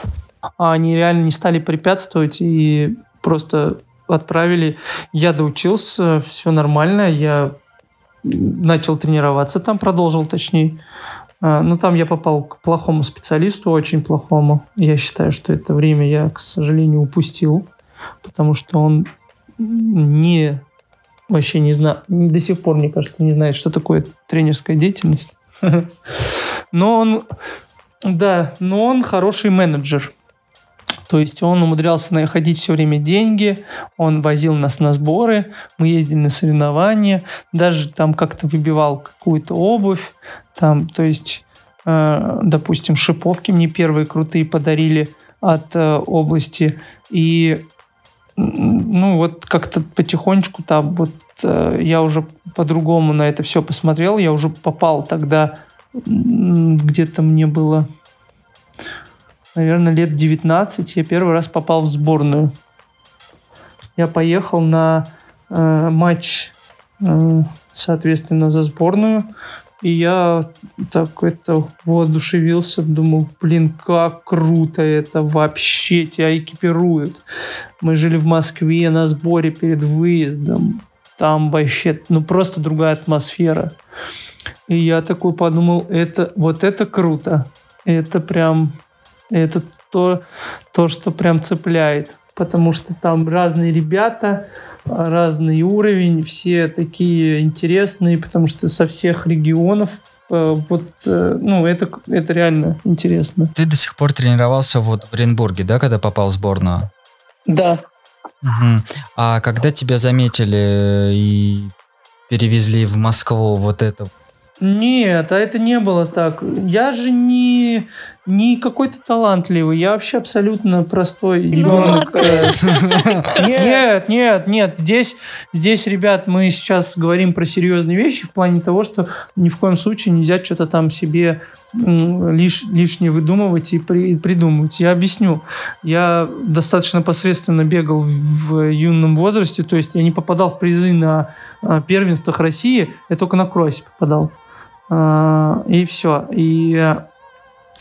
S3: А они реально не стали препятствовать и просто отправили. Я доучился, все нормально, я начал тренироваться там, продолжил точнее. А, ну, там я попал к плохому специалисту, очень плохому. Я считаю, что это время я, к сожалению, упустил, потому что он не вообще не знаю, до сих пор, мне кажется, не знает, что такое тренерская деятельность. Но он, да, но он хороший менеджер. То есть он умудрялся находить все время деньги, он возил нас на сборы, мы ездили на соревнования, даже там как-то выбивал какую-то обувь, там, то есть, э, допустим, шиповки мне первые крутые подарили от э, области, и ну вот как-то потихонечку там вот э, я уже по-другому на это все посмотрел, я уже попал тогда где-то мне было наверное, лет 19 я первый раз попал в сборную. Я поехал на э, матч, э, соответственно, за сборную. И я так это воодушевился, думал, блин, как круто это вообще, тебя экипируют. Мы жили в Москве на сборе перед выездом. Там вообще, ну просто другая атмосфера. И я такой подумал, это, вот это круто. Это прям это то, то, что прям цепляет. Потому что там разные ребята, разный уровень, все такие интересные, потому что со всех регионов э, вот, э, ну, это, это реально интересно.
S1: Ты до сих пор тренировался вот в Оренбурге, да, когда попал в сборную?
S3: Да.
S1: Угу. А когда тебя заметили и перевезли в Москву вот это
S3: нет, а это не было так. Я же не, не какой-то талантливый, я вообще абсолютно простой ну ребенок. Нет, нет, нет. Здесь, здесь, ребят, мы сейчас говорим про серьезные вещи в плане того, что ни в коем случае нельзя что-то там себе лиш, лишнее выдумывать и при, придумывать. Я объясню. Я достаточно посредственно бегал в юном возрасте, то есть я не попадал в призы на а, первенствах России, я только на кроссе попадал. А, и все. И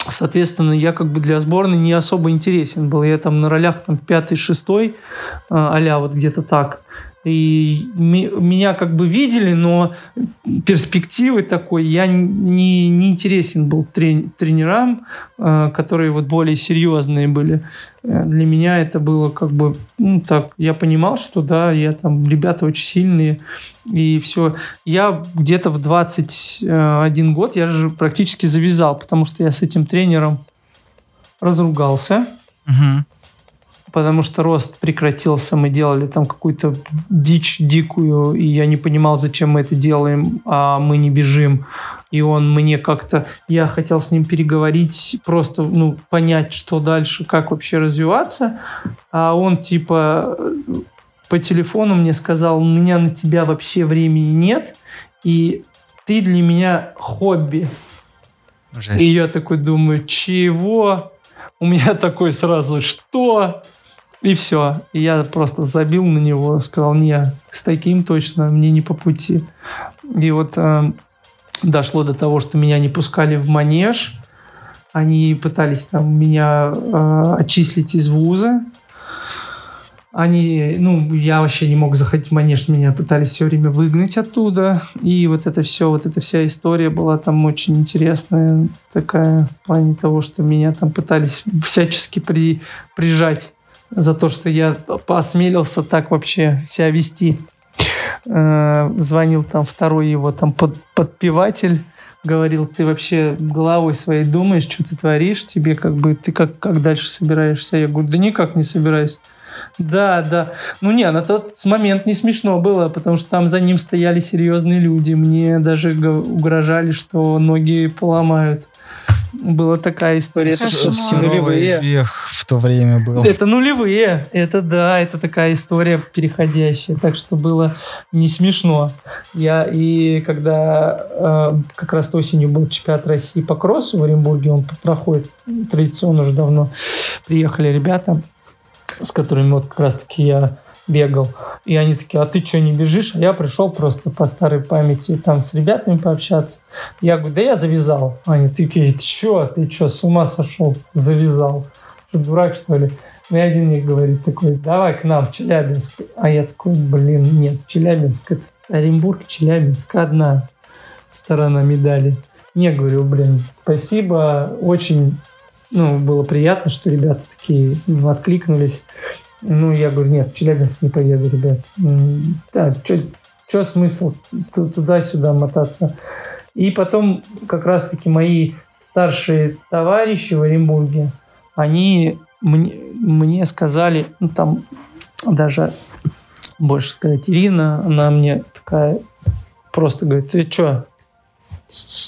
S3: Соответственно, я как бы для сборной не особо интересен был. Я там на ролях там пятый, шестой, а вот где-то так. И меня как бы видели, но перспективы такой я не, не интересен был трени тренерам, э, которые вот более серьезные были. Э, для меня это было как бы, ну так, я понимал, что да, я там, ребята очень сильные, и все. Я где-то в 21 год, я же практически завязал, потому что я с этим тренером разругался. Угу потому что рост прекратился, мы делали там какую-то дичь дикую, и я не понимал, зачем мы это делаем, а мы не бежим. И он мне как-то... Я хотел с ним переговорить, просто ну, понять, что дальше, как вообще развиваться. А он типа по телефону мне сказал, у меня на тебя вообще времени нет, и ты для меня хобби. Жесть. И я такой думаю, чего? У меня такой сразу, что? И все. И я просто забил на него, сказал, не, с таким точно мне не по пути. И вот э, дошло до того, что меня не пускали в манеж. Они пытались там меня э, отчислить из вуза. Они, ну, я вообще не мог заходить в манеж, меня пытались все время выгнать оттуда. И вот это все, вот эта вся история была там очень интересная, такая в плане того, что меня там пытались всячески при, прижать за то, что я посмелился так вообще себя вести. Э, звонил там второй его там под, подпеватель, говорил, ты вообще головой своей думаешь, что ты творишь, тебе как бы, ты как, как дальше собираешься? Я говорю, да никак не собираюсь. Да, да. Ну не, на тот момент не смешно было, потому что там за ним стояли серьезные люди. Мне даже угрожали, что ноги поломают. Была такая история. Это
S1: нулевые. век в то время был.
S3: Это нулевые. Это да, это такая история переходящая. Так что было не смешно. Я и когда э, как раз осенью был чемпионат России по кроссу в Оренбурге, он проходит традиционно уже давно. Приехали ребята, с которыми вот как раз таки я бегал. И они такие, а ты что, не бежишь? А я пришел просто по старой памяти там с ребятами пообщаться. Я говорю, да я завязал. Они такие, ты что, ты что, с ума сошел? Завязал. Что, дурак, что ли? Ну, и один мне говорит такой, давай к нам в Челябинск. А я такой, блин, нет, Челябинск, это Оренбург, Челябинск, одна сторона медали. Не, говорю, блин, спасибо, очень ну, было приятно, что ребята такие ну, откликнулись. Ну, я говорю, нет, в Челябинск не поеду, ребят. Да, что смысл туда-сюда мотаться? И потом как раз-таки мои старшие товарищи в Оренбурге, они мне, мне сказали, ну там даже больше сказать, Ирина, она мне такая просто говорит, ты что,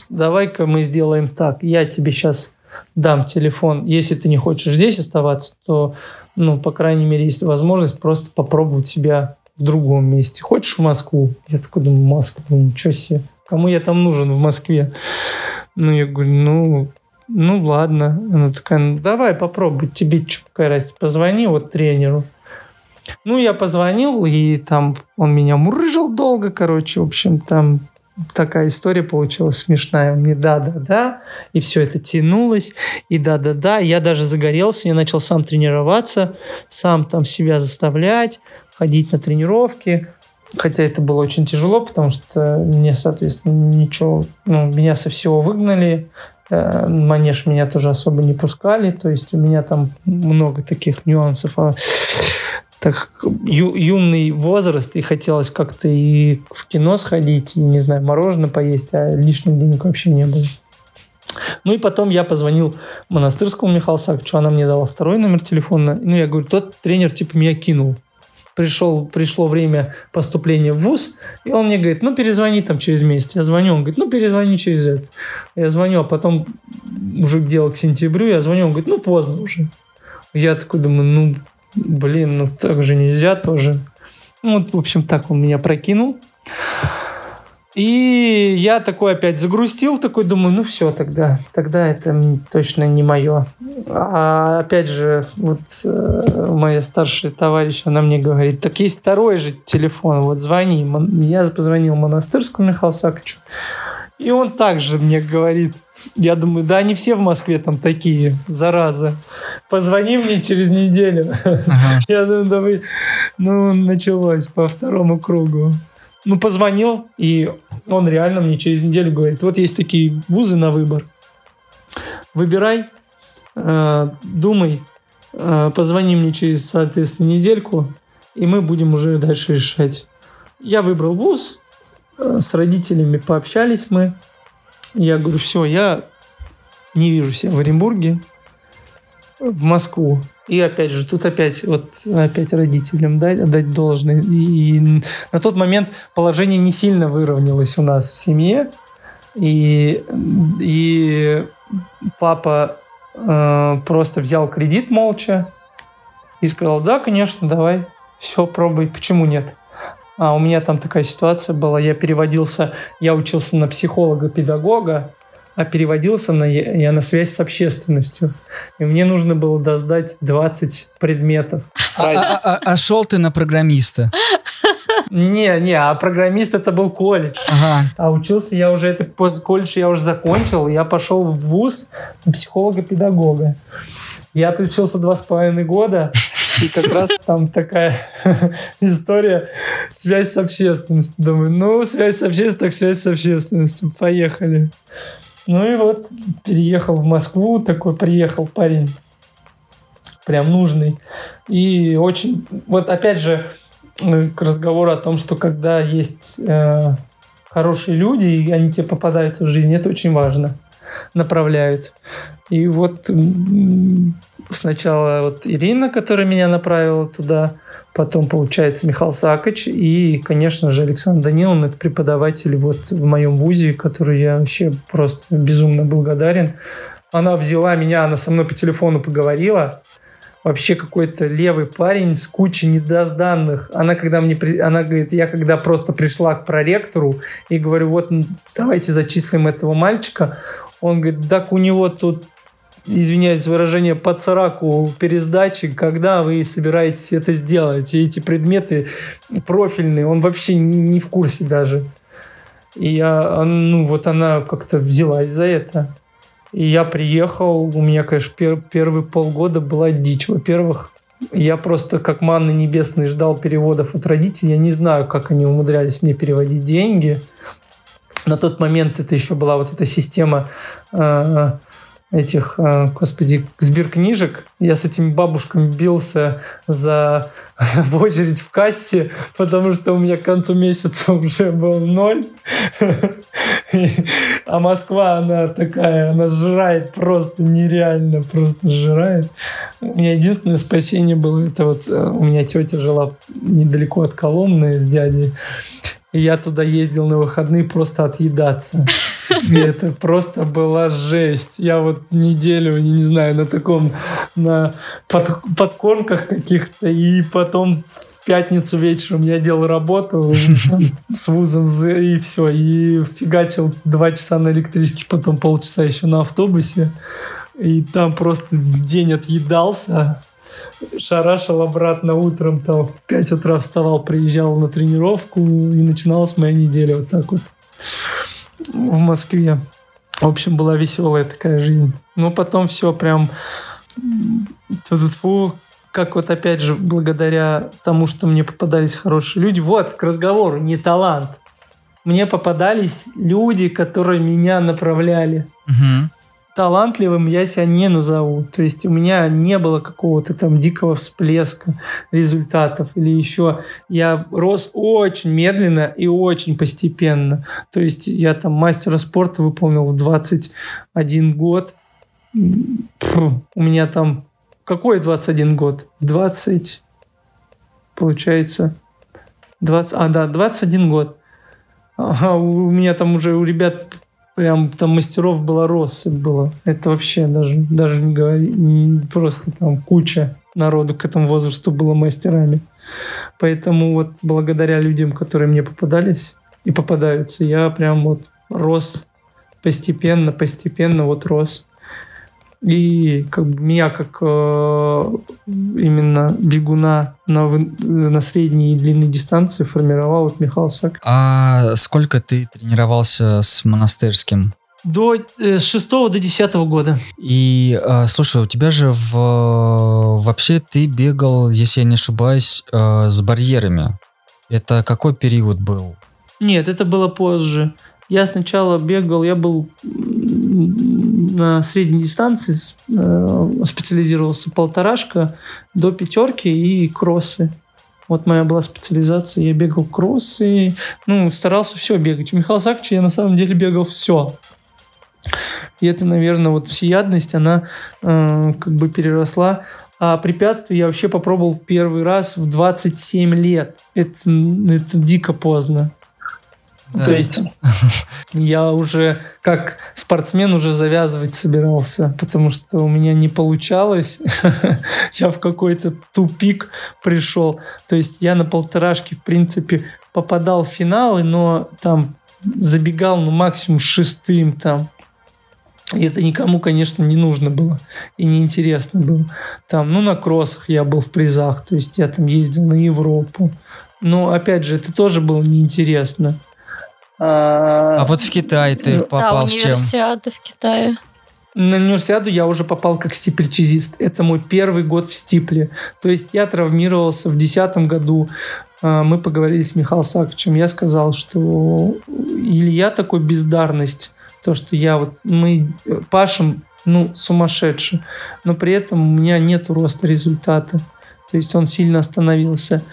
S3: давай-ка мы сделаем так, я тебе сейчас дам телефон, если ты не хочешь здесь оставаться, то ну, по крайней мере, есть возможность просто попробовать себя в другом месте. Хочешь в Москву? Я такой думаю, Москву, ничего себе. Кому я там нужен в Москве? Ну, я говорю, ну, ну ладно. Она такая, ну давай попробуй, тебе что, какая разница, позвони вот тренеру. Ну, я позвонил, и там он меня мурыжил долго, короче, в общем, там такая история получилась смешная. Мне да-да-да, и все это тянулось, и да-да-да. Я даже загорелся, я начал сам тренироваться, сам там себя заставлять, ходить на тренировки. Хотя это было очень тяжело, потому что мне, соответственно, ничего, ну, меня со всего выгнали, э, манеж меня тоже особо не пускали, то есть у меня там много таких нюансов. А так ю, юный возраст, и хотелось как-то и в кино сходить, и, не знаю, мороженое поесть, а лишних денег вообще не было. Ну и потом я позвонил монастырскому Михаилу Саковичу, она мне дала второй номер телефона. Ну, я говорю, тот тренер типа меня кинул. Пришел, пришло время поступления в ВУЗ, и он мне говорит, ну, перезвони там через месяц. Я звоню, он говорит, ну, перезвони через это. Я звоню, а потом уже дело к сентябрю, я звоню, он говорит, ну, поздно уже. Я такой думаю, ну, блин, ну так же нельзя тоже. Ну, вот, в общем, так он меня прокинул. И я такой опять загрустил, такой думаю, ну все тогда, тогда это точно не мое. А опять же, вот э, моя старшая товарищ, она мне говорит, так есть второй же телефон, вот звони. Я позвонил монастырскому Михаилу Саковичу, И он также мне говорит, я думаю, да, они все в Москве там такие, зараза. Позвони мне через неделю. Ага. Я думаю, давай. Ну, началось по второму кругу. Ну, позвонил, и он реально мне через неделю говорит, вот есть такие вузы на выбор. Выбирай, э, думай, э, позвони мне через, соответственно, недельку, и мы будем уже дальше решать. Я выбрал вуз, э, с родителями пообщались мы. Я говорю, все, я не вижу себя в Оренбурге, в Москву. И опять же, тут опять вот опять родителям дать, дать должное. И, и на тот момент положение не сильно выровнялось у нас в семье. И, и папа э, просто взял кредит молча и сказал, да, конечно, давай, все, пробуй, почему нет? А у меня там такая ситуация была, я переводился, я учился на психолога-педагога, а переводился на, я на связь с общественностью. И мне нужно было доздать 20 предметов.
S1: А, а, а, а шел ты на программиста?
S3: Не, не, а программист это был колледж. Ага. А учился я уже, это после колледж я уже закончил, я пошел в ВУЗ психолога-педагога. Я отучился два с половиной года, и как раз там такая история связь с общественностью. Думаю, ну, связь с общественностью, так связь с общественностью. Поехали. Ну и вот переехал в Москву, такой приехал парень, прям нужный. И очень, вот опять же, э, к разговору о том, что когда есть э, хорошие люди, и они тебе попадаются в жизнь, это очень важно, направляют. И вот сначала вот Ирина, которая меня направила туда, потом, получается, Михаил Сакач и, конечно же, Александр Даниловна, это преподаватель вот в моем вузе, который я вообще просто безумно благодарен. Она взяла меня, она со мной по телефону поговорила, вообще какой-то левый парень с кучей недозданных. Она когда мне, она говорит, я когда просто пришла к проректору и говорю, вот давайте зачислим этого мальчика, он говорит, так у него тут извиняюсь выражение, под сараку пересдачи, когда вы собираетесь это сделать. И эти предметы профильные, он вообще не в курсе даже. И я, ну, вот она как-то взялась за это. И я приехал, у меня, конечно, пер, первые полгода была дичь. Во-первых, я просто как манны небесной ждал переводов от родителей. Я не знаю, как они умудрялись мне переводить деньги. На тот момент это еще была вот эта система э, этих, э, господи, сберкнижек. Я с этими бабушками бился за в очередь в кассе, потому что у меня к концу месяца уже был ноль. А Москва, она такая, она сжирает просто нереально, просто сжирает. У меня единственное спасение было, это вот э, у меня тетя жила недалеко от Коломны с дядей, и я туда ездил на выходные просто отъедаться. Это просто была жесть. Я вот неделю, не знаю, на таком, на под, подкормках каких-то, и потом в пятницу вечером я делал работу с вузом, и все, и фигачил два часа на электричке, потом полчаса еще на автобусе. И там просто день отъедался, шарашил обратно утром, там в 5 утра вставал, приезжал на тренировку, и начиналась моя неделя вот так вот в Москве. В общем, была веселая такая жизнь. Ну, потом все прям... Фу, как вот опять же, благодаря тому, что мне попадались хорошие люди. Вот, к разговору, не талант. Мне попадались люди, которые меня направляли. Угу талантливым я себя не назову. То есть у меня не было какого-то там дикого всплеска результатов или еще. Я рос очень медленно и очень постепенно. То есть я там мастера спорта выполнил в 21 год. Фу, у меня там... Какой 21 год? 20... Получается... 20, а, да, 21 год. А у меня там уже у ребят прям там мастеров было россыпь было. Это вообще даже, даже не говори, просто там куча народу к этому возрасту было мастерами. Поэтому вот благодаря людям, которые мне попадались и попадаются, я прям вот рос постепенно, постепенно вот рос. И как бы меня как э, именно бегуна на, на средней и длинной дистанции формировал вот Михаил Сак.
S1: А сколько ты тренировался с монастырским?
S3: До, э, с 6 до 10 года.
S1: И, э, слушай, у тебя же в, вообще ты бегал, если я не ошибаюсь, э, с барьерами. Это какой период был?
S3: Нет, это было позже. Я сначала бегал, я был на средней дистанции, э, специализировался полторашка до пятерки и кроссы. Вот моя была специализация. Я бегал кроссы, ну, старался все бегать. У Михаила Саковича я на самом деле бегал все. И это, наверное, вот всеядность, она э, как бы переросла. А препятствия я вообще попробовал первый раз в 27 лет. Это, это дико поздно. Да. То есть я уже как спортсмен уже завязывать собирался, потому что у меня не получалось. я в какой-то тупик пришел. То есть я на полторашке, в принципе, попадал в финалы, но там забегал ну максимум шестым там. И это никому, конечно, не нужно было и неинтересно было. Там, ну, на кроссах я был в призах, то есть я там ездил на Европу. Но, опять же, это тоже было неинтересно.
S1: А, а вот в Китай ты попал
S2: да,
S1: с чем?
S2: универсиаду в Китае.
S3: На универсиаду я уже попал как стипльчизист. Это мой первый год в стипле. То есть я травмировался в 2010 году. А, мы поговорили с Михаилом Саковичем. Я сказал, что или я такой бездарность, то, что я вот, мы пашем, ну, сумасшедший, но при этом у меня нет роста результата. То есть он сильно остановился.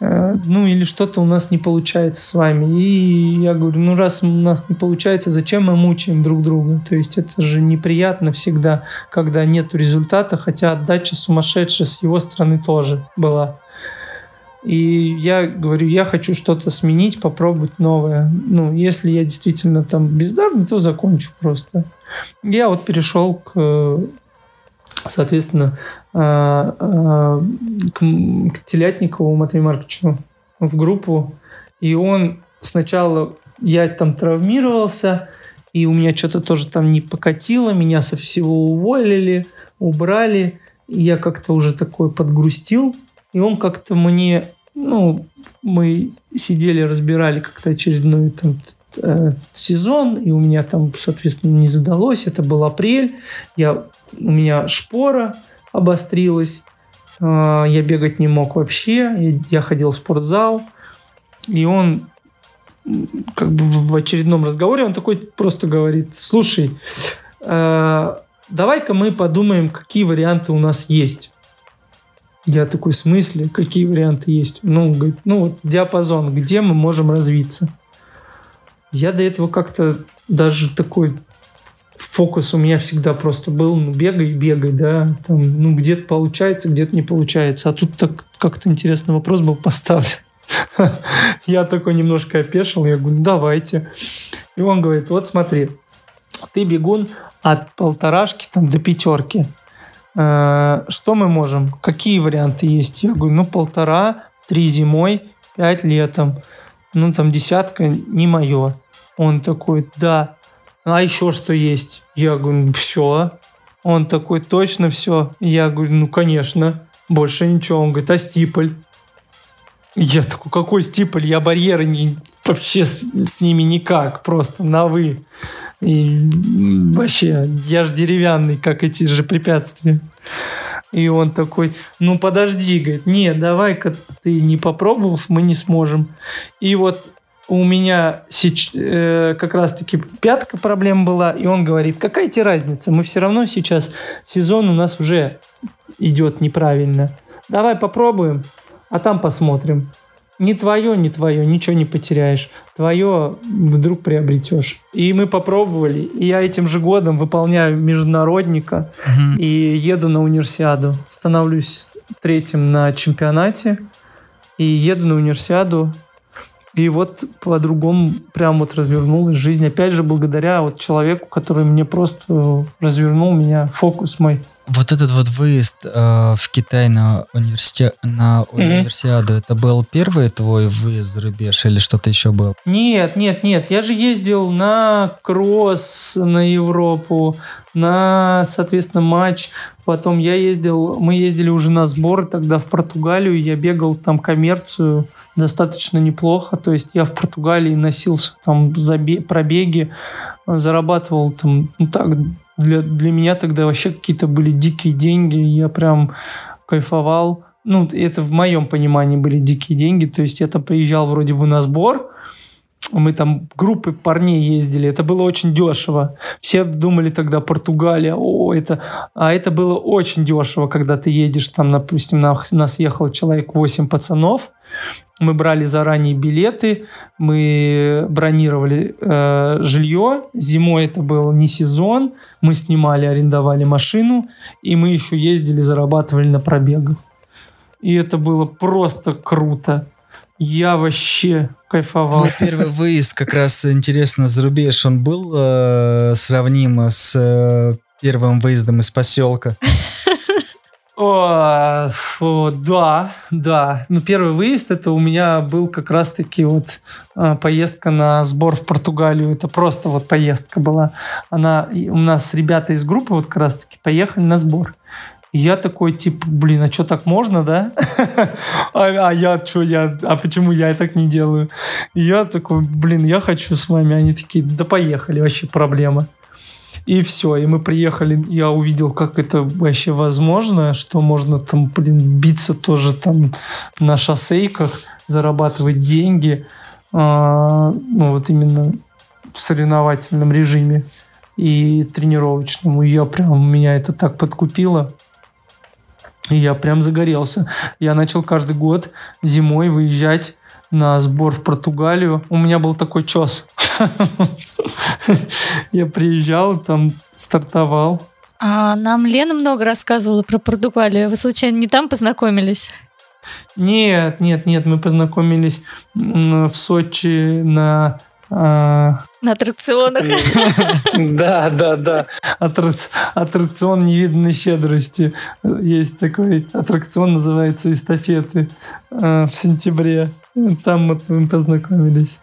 S3: Э, ну или что-то у нас не получается с вами. И я говорю, ну раз у нас не получается, зачем мы мучаем друг друга? То есть это же неприятно всегда, когда нет результата, хотя отдача сумасшедшая с его стороны тоже была. И я говорю, я хочу что-то сменить, попробовать новое. Ну, если я действительно там бездарный, то закончу просто. Я вот перешел к соответственно, а, а, к, к Телятникову Матвею Марковичу в группу. И он сначала, я там травмировался, и у меня что-то тоже там не покатило, меня со всего уволили, убрали. И я как-то уже такой подгрустил. И он как-то мне, ну, мы сидели, разбирали как-то очередной там э, сезон, и у меня там, соответственно, не задалось. Это был апрель. Я у меня шпора обострилась, а, я бегать не мог вообще, я ходил в спортзал, и он как бы в очередном разговоре он такой просто говорит, слушай, а, давай-ка мы подумаем, какие варианты у нас есть. Я такой, в смысле, какие варианты есть? Ну, говорит, ну вот диапазон, где мы можем развиться. Я до этого как-то даже такой фокус у меня всегда просто был, ну, бегай, бегай, да, там, ну, где-то получается, где-то не получается. А тут так как-то интересный вопрос был поставлен. Я такой немножко опешил, я говорю, ну, давайте. И он говорит, вот смотри, ты бегун от полторашки там до пятерки. Э, что мы можем? Какие варианты есть? Я говорю, ну, полтора, три зимой, пять летом. Ну, там десятка не мое. Он такой, да, а еще что есть? Я говорю, «Ну, все. Он такой, точно все? Я говорю, ну, конечно. Больше ничего. Он говорит, а стиполь? Я такой, какой стиполь? Я барьеры не, вообще с, с ними никак, просто на вы. И вообще, я же деревянный, как эти же препятствия. И он такой, ну подожди, говорит, нет, давай-ка ты не попробовав, мы не сможем. И вот у меня сеч... э, как раз-таки пятка проблем была, и он говорит, какая тебе разница, мы все равно сейчас, сезон у нас уже идет неправильно. Давай попробуем, а там посмотрим. Не твое, не твое, ничего не потеряешь. Твое вдруг приобретешь. И мы попробовали. И я этим же годом выполняю международника угу. и еду на универсиаду. Становлюсь третьим на чемпионате и еду на универсиаду и вот по-другому прям вот развернулась жизнь. Опять же, благодаря вот человеку, который мне просто развернул меня, фокус мой.
S1: Вот этот вот выезд э, в Китай на, университет, на универсиаду, mm-hmm. это был первый твой выезд за рубеж или что-то еще был?
S3: Нет, нет, нет. Я же ездил на кросс на Европу, на, соответственно, матч. Потом я ездил, мы ездили уже на сборы тогда в Португалию. Я бегал там коммерцию достаточно неплохо. То есть я в Португалии носился там забе- пробеги, зарабатывал там, ну так, для, для меня тогда вообще какие-то были дикие деньги, я прям кайфовал. Ну, это в моем понимании были дикие деньги, то есть я там приезжал вроде бы на сбор, мы там группы парней ездили, это было очень дешево. Все думали тогда Португалия, о, это... А это было очень дешево, когда ты едешь, там, допустим, на, нас ехало человек 8 пацанов, мы брали заранее билеты, мы бронировали э, жилье. Зимой это был не сезон. Мы снимали, арендовали машину, и мы еще ездили, зарабатывали на пробегах. И это было просто круто. Я вообще кайфовал.
S1: Твой первый выезд, как раз интересно, за рубеж, он был э, сравним с э, первым выездом из поселка?
S3: О, о, да, да. Ну, первый выезд это у меня был как раз-таки вот э, поездка на сбор в Португалию. Это просто вот поездка была. Она, у нас ребята из группы вот как раз-таки поехали на сбор. И я такой, типа, блин, а что так можно, да? а, а я что, я, а почему я так не делаю? Я такой, блин, я хочу с вами. Они такие, да поехали, вообще проблема. И все, и мы приехали, я увидел, как это вообще возможно, что можно там, блин, биться тоже там на шоссейках, зарабатывать деньги, а, ну вот именно в соревновательном режиме и тренировочному. И я прям, меня это так подкупило. И я прям загорелся. Я начал каждый год зимой выезжать на сбор в Португалию. У меня был такой чес. Я приезжал, там стартовал.
S2: А нам Лена много рассказывала про Португалию. Вы случайно не там познакомились?
S3: Нет, нет, нет, мы познакомились в Сочи на.
S2: На аттракционах.
S3: Да, да, да. Аттракцион невиданной щедрости. Есть такой аттракцион, называется «Эстафеты» а, в сентябре. Там мы познакомились.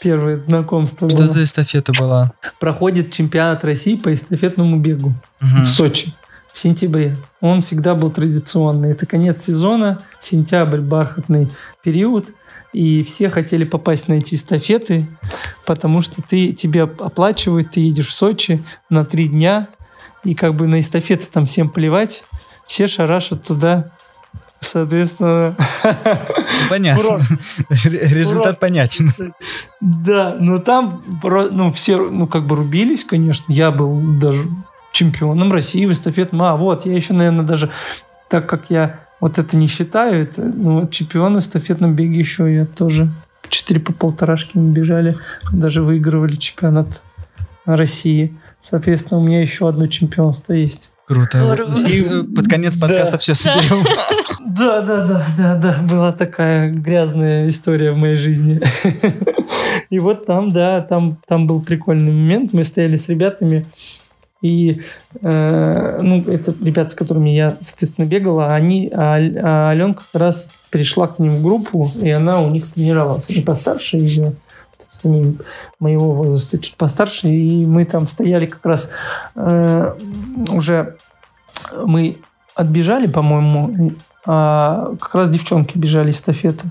S3: Первое знакомство.
S1: Что было. за эстафета была?
S3: Проходит чемпионат России по эстафетному бегу угу. в Сочи в сентябре. Он всегда был традиционный. Это конец сезона, сентябрь, бархатный период. И все хотели попасть на эти эстафеты, потому что ты, тебе оплачивают, ты едешь в Сочи на три дня, и как бы на эстафеты там всем плевать. Все шарашат туда Соответственно...
S1: Понятно. Результат понятен.
S3: Да, но там ну, все ну, как бы рубились, конечно. Я был даже чемпионом России в эстафетном. А, вот, я еще, наверное, даже, так как я вот это не считаю, это, ну, вот чемпион в эстафетном беге еще я тоже 4 по полторашке мы бежали, даже выигрывали чемпионат России. Соответственно, у меня еще одно чемпионство есть.
S1: Круто. И, Под конец подкаста да. все соберем.
S3: Да, да, да, да, да. Была такая грязная история в моей жизни. И вот там, да, там, там был прикольный момент. Мы стояли с ребятами, и э, ну, это ребята, с которыми я, соответственно, бегала, они, а, а Аленка как раз пришла к ним в группу, и она у них тренировалась. Они постарше ее, есть они моего возраста чуть постарше, и мы там стояли как раз э, уже мы отбежали, по-моему, а как раз девчонки бежали эстафету.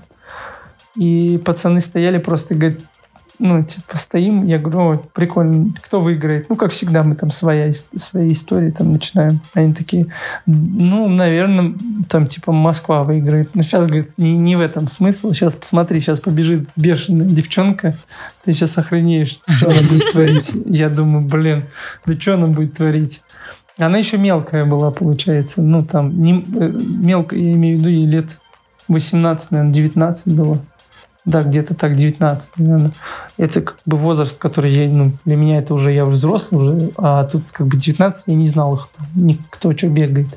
S3: И пацаны стояли просто и говорят, ну, типа, стоим, я говорю, о, прикольно, кто выиграет? Ну, как всегда, мы там своя, свои истории там начинаем. Они такие, ну, наверное, там, типа, Москва выиграет. Но сейчас, говорит, не, не в этом смысл. Сейчас посмотри, сейчас побежит бешеная девчонка, ты сейчас охренеешь, что она будет творить. Я думаю, блин, да что она будет творить? Она еще мелкая была, получается. Ну, там, не, э, мелкая, я имею в виду, ей лет 18, наверное, 19 было. Да, где-то так, 19, наверное. Это как бы возраст, который я, ну, для меня это уже, я взрослый уже, а тут как бы 19, я не знал их, никто что бегает.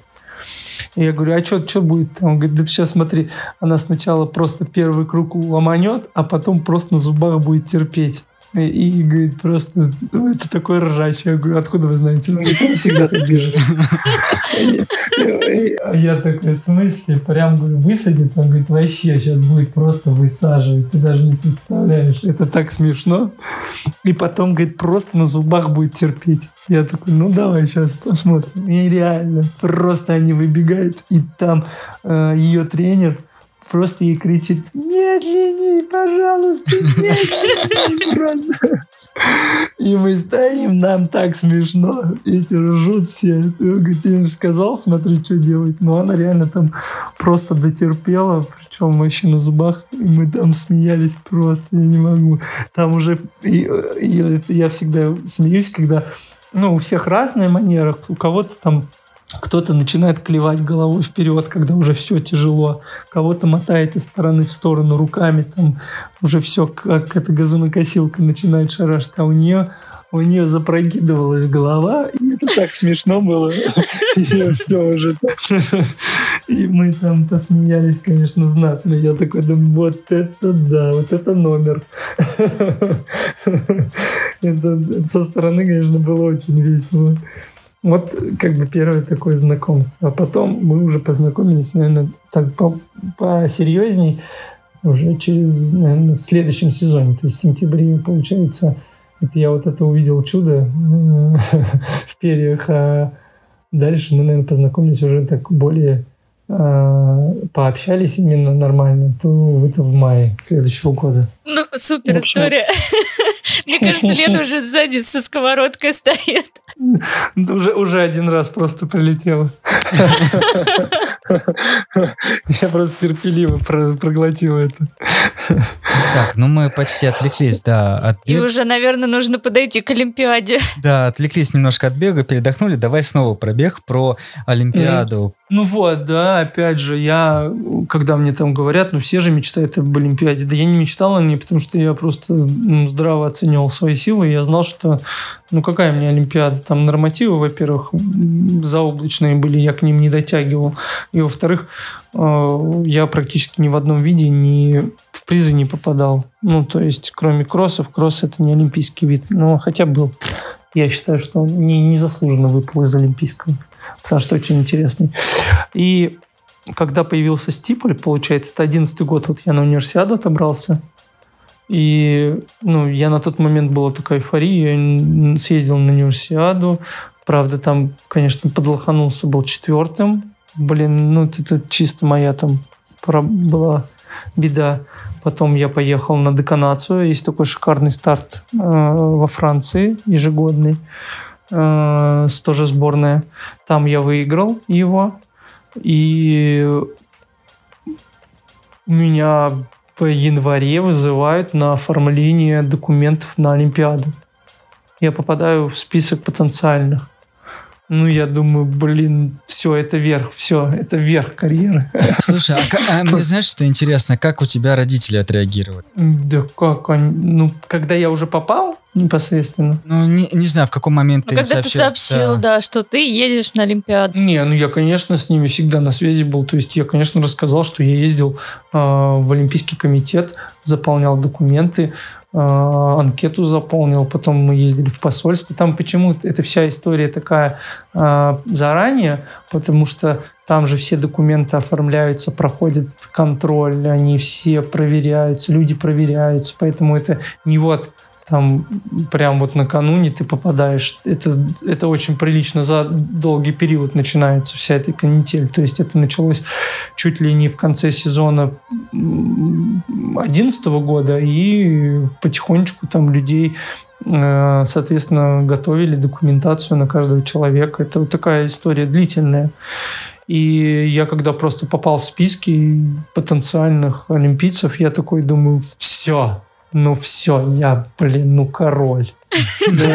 S3: И я говорю, а что, что будет? Он говорит, да сейчас смотри, она сначала просто первый круг ломанет, а потом просто на зубах будет терпеть. И, и говорит, просто, ну, это такой ржач. Я говорю, откуда вы знаете? Он говорит, всегда так бежит. А я такой, в смысле? Прям, говорю, высадит? Он говорит, вообще, сейчас будет просто высаживать. Ты даже не представляешь. Это так смешно. И потом, говорит, просто на зубах будет терпеть. Я такой, ну давай сейчас посмотрим. И реально, просто они выбегают, и там э, ее тренер просто ей кричит, медленнее, пожалуйста, медленнее. И мы стоим, нам так смешно. Эти ржут все. Говорит, я же сказал, смотри, что делать. Но она реально там просто дотерпела, причем вообще на зубах. И мы там смеялись просто, я не могу. Там уже... И, и, я всегда смеюсь, когда... Ну, у всех разная манера. У кого-то там кто-то начинает клевать головой вперед, когда уже все тяжело. Кого-то мотает из стороны в сторону руками, там уже все, как эта газонокосилка начинает шарашить. А у нее, у нее запрокидывалась голова, и это так смешно было. И все уже И мы там посмеялись, конечно, знатно. Я такой думаю, вот это да, вот это номер. Это со стороны, конечно, было очень весело. Вот как бы первое такое знакомство. А потом мы уже познакомились, наверное, так по посерьезней уже через, наверное, в следующем сезоне. То есть в сентябре, получается, это я вот это увидел чудо в перьях, а дальше мы, наверное, познакомились уже так более а, пообщались именно нормально, то это в мае следующего года.
S2: Ну, супер история. Мне кажется, Лена уже сзади со сковородкой стоит.
S3: Уже, уже один раз просто прилетела. Я просто терпеливо проглотил это.
S1: Так, ну мы почти отвлеклись, да, от
S2: И уже, наверное, нужно подойти к Олимпиаде.
S1: Да, отвлеклись немножко от бега, передохнули. Давай снова пробег про Олимпиаду.
S3: Ну вот, да, опять же, я, когда мне там говорят, ну все же мечтают об Олимпиаде. Да я не мечтал о ней, потому что я просто здраво оценивал свои силы. Я знал, что, ну какая мне Олимпиада? Там нормативы, во-первых, заоблачные были, я к ним не дотягивал. И во-вторых, э, я практически ни в одном виде ни в призы не попадал. Ну, то есть, кроме кроссов, кросс это не олимпийский вид. Но хотя был. Я считаю, что он не, незаслуженно выпал из олимпийского потому что очень интересный. И когда появился Стиполь, получается, это одиннадцатый год, вот я на универсиаду отобрался, и ну, я на тот момент была такая эйфория, я съездил на универсиаду, правда, там, конечно, подлоханулся, был четвертым, блин, ну, это чисто моя там была беда. Потом я поехал на деканацию. Есть такой шикарный старт э, во Франции ежегодный э, тоже сборная. Там я выиграл его. И меня в январе вызывают на оформление документов на Олимпиаду. Я попадаю в список потенциальных. Ну, я думаю, блин, все, это верх, все, это верх карьеры.
S1: Слушай, а, а мне знаешь, что интересно, как у тебя родители отреагировали?
S3: Да как они, ну, когда я уже попал, непосредственно.
S1: Ну, не, не знаю, в какой момент
S2: ну,
S1: ты
S2: Когда сообщил, ты сообщил, да. да, что ты едешь на Олимпиаду.
S3: Не, ну я, конечно, с ними всегда на связи был. То есть я, конечно, рассказал, что я ездил э, в Олимпийский комитет, заполнял документы, э, анкету заполнил, потом мы ездили в посольство. Там почему эта вся история такая э, заранее, потому что там же все документы оформляются, проходят контроль, они все проверяются, люди проверяются, поэтому это не вот там прям вот накануне ты попадаешь. Это, это очень прилично за долгий период начинается вся эта канитель. То есть это началось чуть ли не в конце сезона 2011 года, и потихонечку там людей э, соответственно, готовили документацию на каждого человека. Это вот такая история длительная. И я когда просто попал в списки потенциальных олимпийцев, я такой думаю, все, ну все, я, блин, ну король.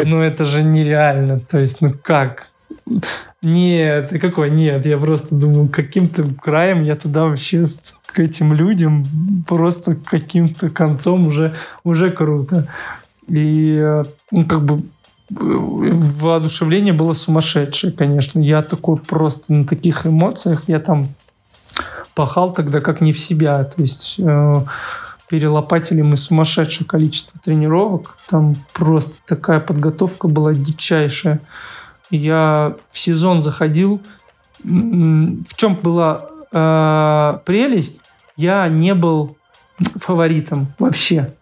S3: Ну это же нереально. То есть, ну как? Нет, и какой нет? Я просто думаю, каким-то краем я туда вообще к этим людям просто каким-то концом уже, уже круто. И ну, как бы воодушевление было сумасшедшее, конечно. Я такой просто на таких эмоциях, я там пахал тогда как не в себя. То есть э, перелопатили мы сумасшедшее количество тренировок. Там просто такая подготовка была дичайшая. Я в сезон заходил в чем была э, прелесть? Я не был фаворитом вообще.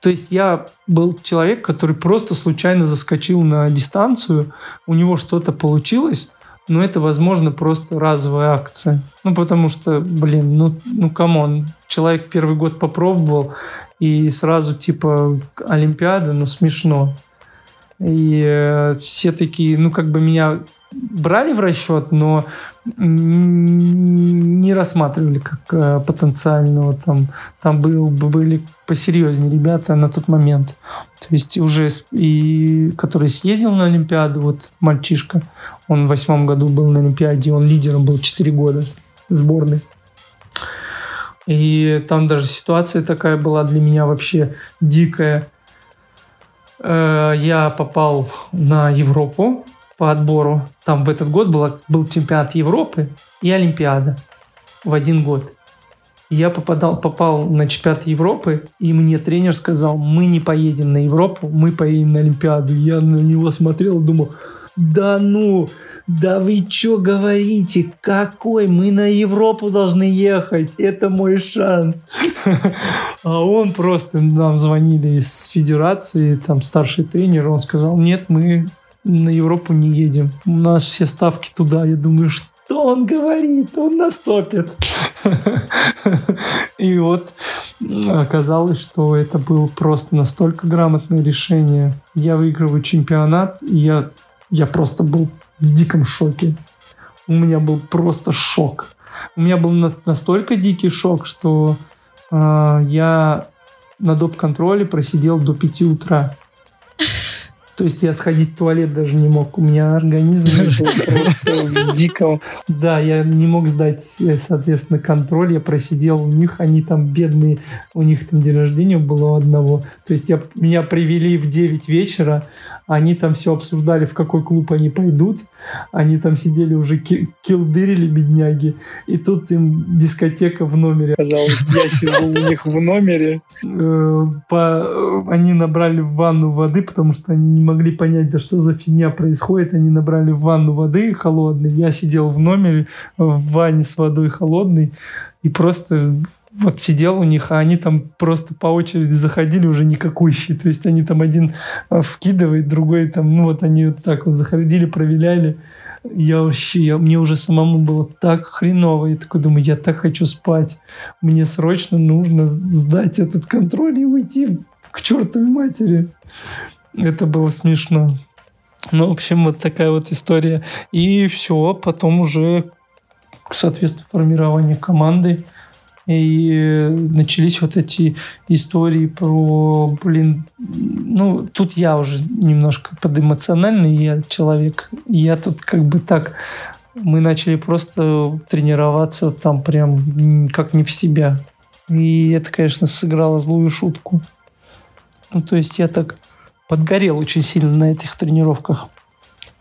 S3: То есть я был человек, который просто случайно заскочил на дистанцию, у него что-то получилось, но это, возможно, просто разовая акция. Ну, потому что, блин, ну, ну, come on, человек первый год попробовал, и сразу, типа, Олимпиада, ну, смешно. И э, все такие, ну, как бы меня брали в расчет, но не рассматривали как э, потенциального. Там, там был, были посерьезнее ребята на тот момент. То есть уже и который съездил на Олимпиаду, вот мальчишка, он в восьмом году был на Олимпиаде, он лидером был 4 года сборной. И там даже ситуация такая была для меня вообще дикая. Э, я попал на Европу по отбору. Там в этот год было, был чемпионат Европы и Олимпиада в один год. Я попадал, попал на чемпионат Европы, и мне тренер сказал, мы не поедем на Европу, мы поедем на Олимпиаду. Я на него смотрел и думал, да ну, да вы что говорите? Какой? Мы на Европу должны ехать. Это мой шанс. А он просто нам звонили из федерации, там старший тренер, он сказал, нет, мы на Европу не едем. У нас все ставки туда. Я думаю, что он говорит? Он нас топит. И вот оказалось, что это было просто настолько грамотное решение. Я выигрываю чемпионат, и я, я просто был в диком шоке. У меня был просто шок. У меня был настолько дикий шок, что э, я на доп-контроле просидел до 5 утра. То есть я сходить в туалет даже не мог. У меня организм в диком. Да, я не мог сдать, э, соответственно, контроль. Я просидел у них, они там бедные, у них там день рождения было одного. То есть я, меня привели в 9 вечера, они там все обсуждали, в какой клуб они пойдут. Они там сидели уже килдырили, бедняги. И тут им дискотека в номере. Пожалуйста, я сижу у них в номере. Э, по... Они набрали в ванну воды, потому что они не могли понять, да что за фигня происходит. Они набрали в ванну воды холодной. Я сидел в номере в ванне с водой холодной. И просто вот сидел у них, а они там просто по очереди заходили уже никакущие. То есть они там один а, вкидывает, другой там, ну вот они вот так вот заходили, проверяли. Я вообще, я, мне уже самому было так хреново. Я такой думаю, я так хочу спать. Мне срочно нужно сдать этот контроль и уйти к чертовой матери. Это было смешно. Ну, в общем, вот такая вот история. И все, потом уже, соответственно, формирование команды. И начались вот эти истории про, блин, ну, тут я уже немножко подэмоциональный я человек. Я тут как бы так, мы начали просто тренироваться там прям как не в себя. И это, конечно, сыграло злую шутку. Ну, то есть я так подгорел очень сильно на этих тренировках.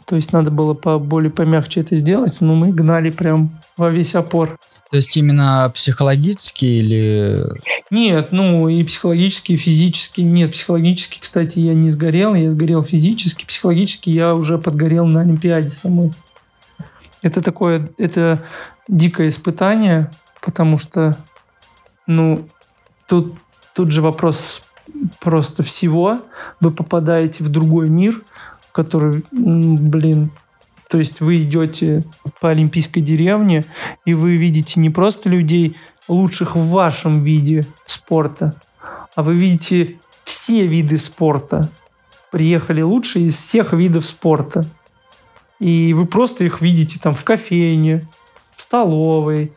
S3: То есть надо было более помягче это сделать, но мы гнали прям во весь опор.
S1: То есть именно психологически или...
S3: Нет, ну и психологически, и физически. Нет, психологически, кстати, я не сгорел, я сгорел физически. Психологически я уже подгорел на Олимпиаде самой. Это такое, это дикое испытание, потому что, ну, тут, тут же вопрос просто всего. Вы попадаете в другой мир, который, блин, то есть вы идете по Олимпийской деревне, и вы видите не просто людей, лучших в вашем виде спорта, а вы видите все виды спорта. Приехали лучшие из всех видов спорта. И вы просто их видите там в кофейне, в столовой,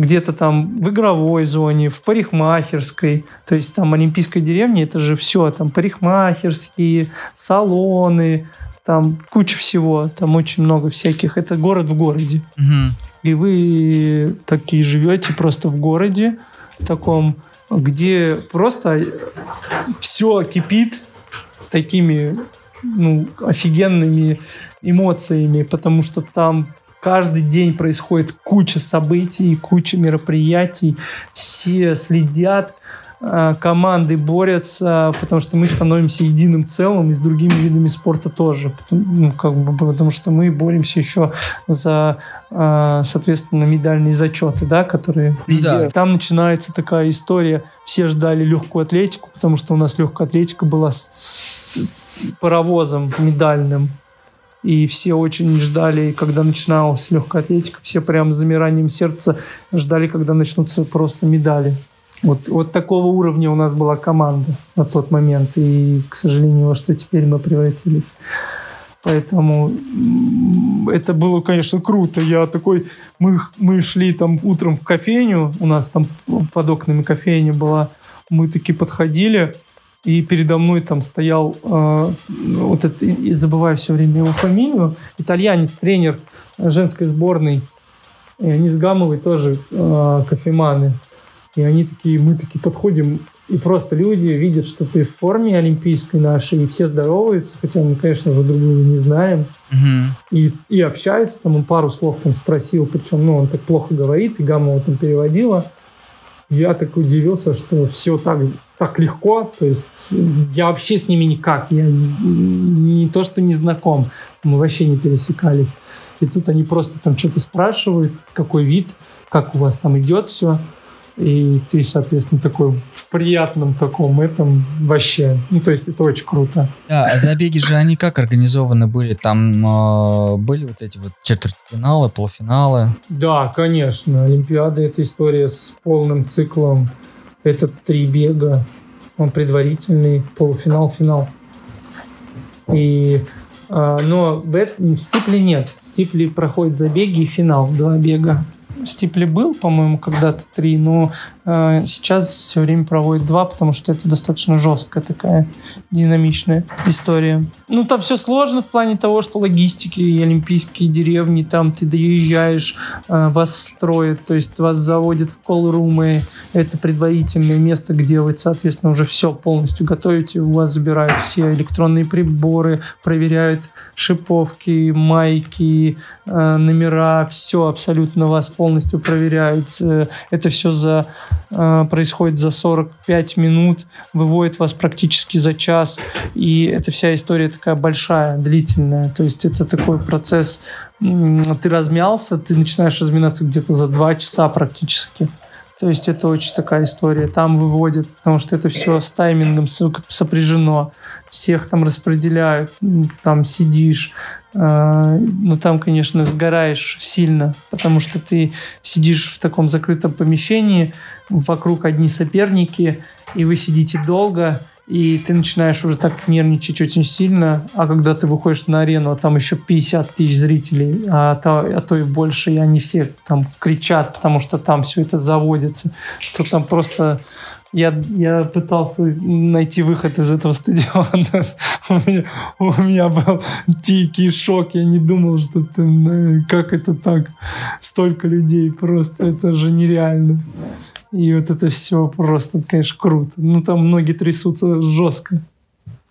S3: где-то там в игровой зоне, в парикмахерской. То есть там Олимпийская деревня, это же все, там парикмахерские, салоны, там куча всего, там очень много всяких. Это город в городе. Угу. И вы такие живете просто в городе таком, где просто все кипит такими ну, офигенными эмоциями, потому что там каждый день происходит куча событий, куча мероприятий, все следят, э, команды борются, потому что мы становимся единым целым и с другими видами спорта тоже. Потому, ну, как бы, потому что мы боремся еще за, э, соответственно, медальные зачеты, да, которые... Да. Там начинается такая история. Все ждали легкую атлетику, потому что у нас легкая атлетика была с паровозом медальным. И все очень ждали, когда начиналась легкая атлетика, все прям с замиранием сердца ждали, когда начнутся просто медали. Вот, вот такого уровня у нас была команда на тот момент. И, к сожалению, во что теперь мы превратились. Поэтому это было, конечно, круто. Я такой... Мы, мы шли там утром в кофейню. У нас там под окнами кофейня была. Мы такие подходили. И передо мной там стоял, э, вот это, и забываю все время его фамилию, итальянец, тренер женской сборной. И они с Гамовой тоже э, кофеманы. И они такие, мы такие подходим, и просто люди видят, что ты в форме олимпийской нашей, и все здороваются, хотя мы, конечно же, друг друга не знаем. Угу. И, и общаются, там он пару слов там спросил, причем, ну, он так плохо говорит, и Гамова там переводила. Я так удивился, что все так, так легко, то есть я вообще с ними никак, я не, не то, что не знаком, мы вообще не пересекались. И тут они просто там что-то спрашивают, какой вид, как у вас там идет все. И ты, соответственно, такой в приятном таком этом вообще. Ну, то есть это очень круто.
S1: Да, а забеги же они как организованы были? Там э, были вот эти вот четвертьфиналы, полуфиналы?
S3: Да, конечно. Олимпиада — это история с полным циклом. Это три бега. Он предварительный, полуфинал, финал. И э, но в, этом, в стипле нет. В стипле проходит забеги и финал, два бега. Стипли был, по-моему, когда-то три, но сейчас все время проводит два, потому что это достаточно жесткая такая динамичная история. Ну, там все сложно в плане того, что логистики и олимпийские деревни, там ты доезжаешь, э, вас строят, то есть вас заводят в колл-румы, это предварительное место, где вы, соответственно, уже все полностью готовите, у вас забирают все электронные приборы, проверяют шиповки, майки, э, номера, все абсолютно вас полностью проверяют. Э, это все за, э, происходит за 45 минут, выводит вас практически за час. И эта вся история такая большая, длительная. То есть это такой процесс, ты размялся, ты начинаешь разминаться где-то за 2 часа практически. То есть это очень такая история. Там выводят, потому что это все с таймингом сопряжено. Всех там распределяют, там сидишь. Э, ну там, конечно, сгораешь сильно, потому что ты сидишь в таком закрытом помещении, вокруг одни соперники, и вы сидите долго, и ты начинаешь уже так нервничать очень сильно, а когда ты выходишь на арену, а там еще 50 тысяч зрителей, а то, а то и больше, и они все там кричат, потому что там все это заводится, то там просто я, я пытался найти выход из этого стадиона. у, меня, у меня был дикий шок. Я не думал, что ты, как это так? Столько людей просто. Это же нереально. И вот это все просто, конечно, круто. Ну, там ноги трясутся жестко.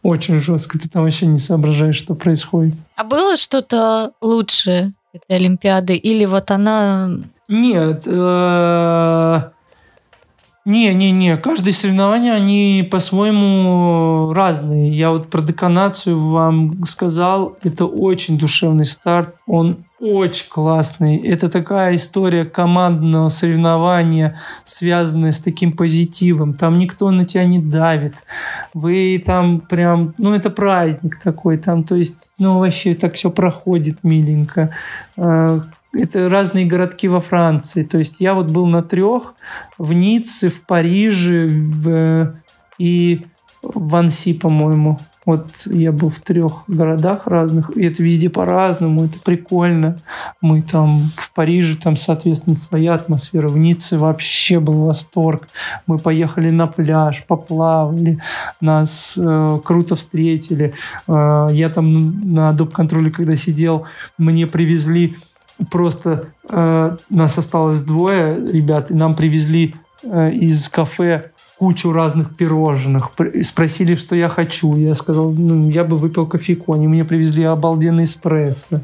S3: Очень жестко. Ты там вообще не соображаешь, что происходит.
S2: А было что-то лучше этой Олимпиады? Или вот она...
S3: Нет. Э, не-не-не, каждое соревнование, они по-своему разные. Я вот про деканацию вам сказал, это очень душевный старт, он очень классный. Это такая история командного соревнования, связанная с таким позитивом. Там никто на тебя не давит. Вы там прям, ну это праздник такой, там, то есть, ну вообще так все проходит миленько а, это разные городки во Франции. То есть я вот был на трех, в Ницце, в Париже в, и в Анси, по-моему. Вот я был в трех городах разных, и это везде по-разному, это прикольно. Мы там в Париже, там, соответственно, своя атмосфера. В Ницце вообще был восторг. Мы поехали на пляж, поплавали, нас э, круто встретили. Э, я там на доп-контроле, когда сидел, мне привезли просто э, нас осталось двое ребят, и нам привезли э, из кафе кучу разных пирожных. Спросили, что я хочу. Я сказал, ну, я бы выпил кофейку. Они мне привезли обалденный эспрессо.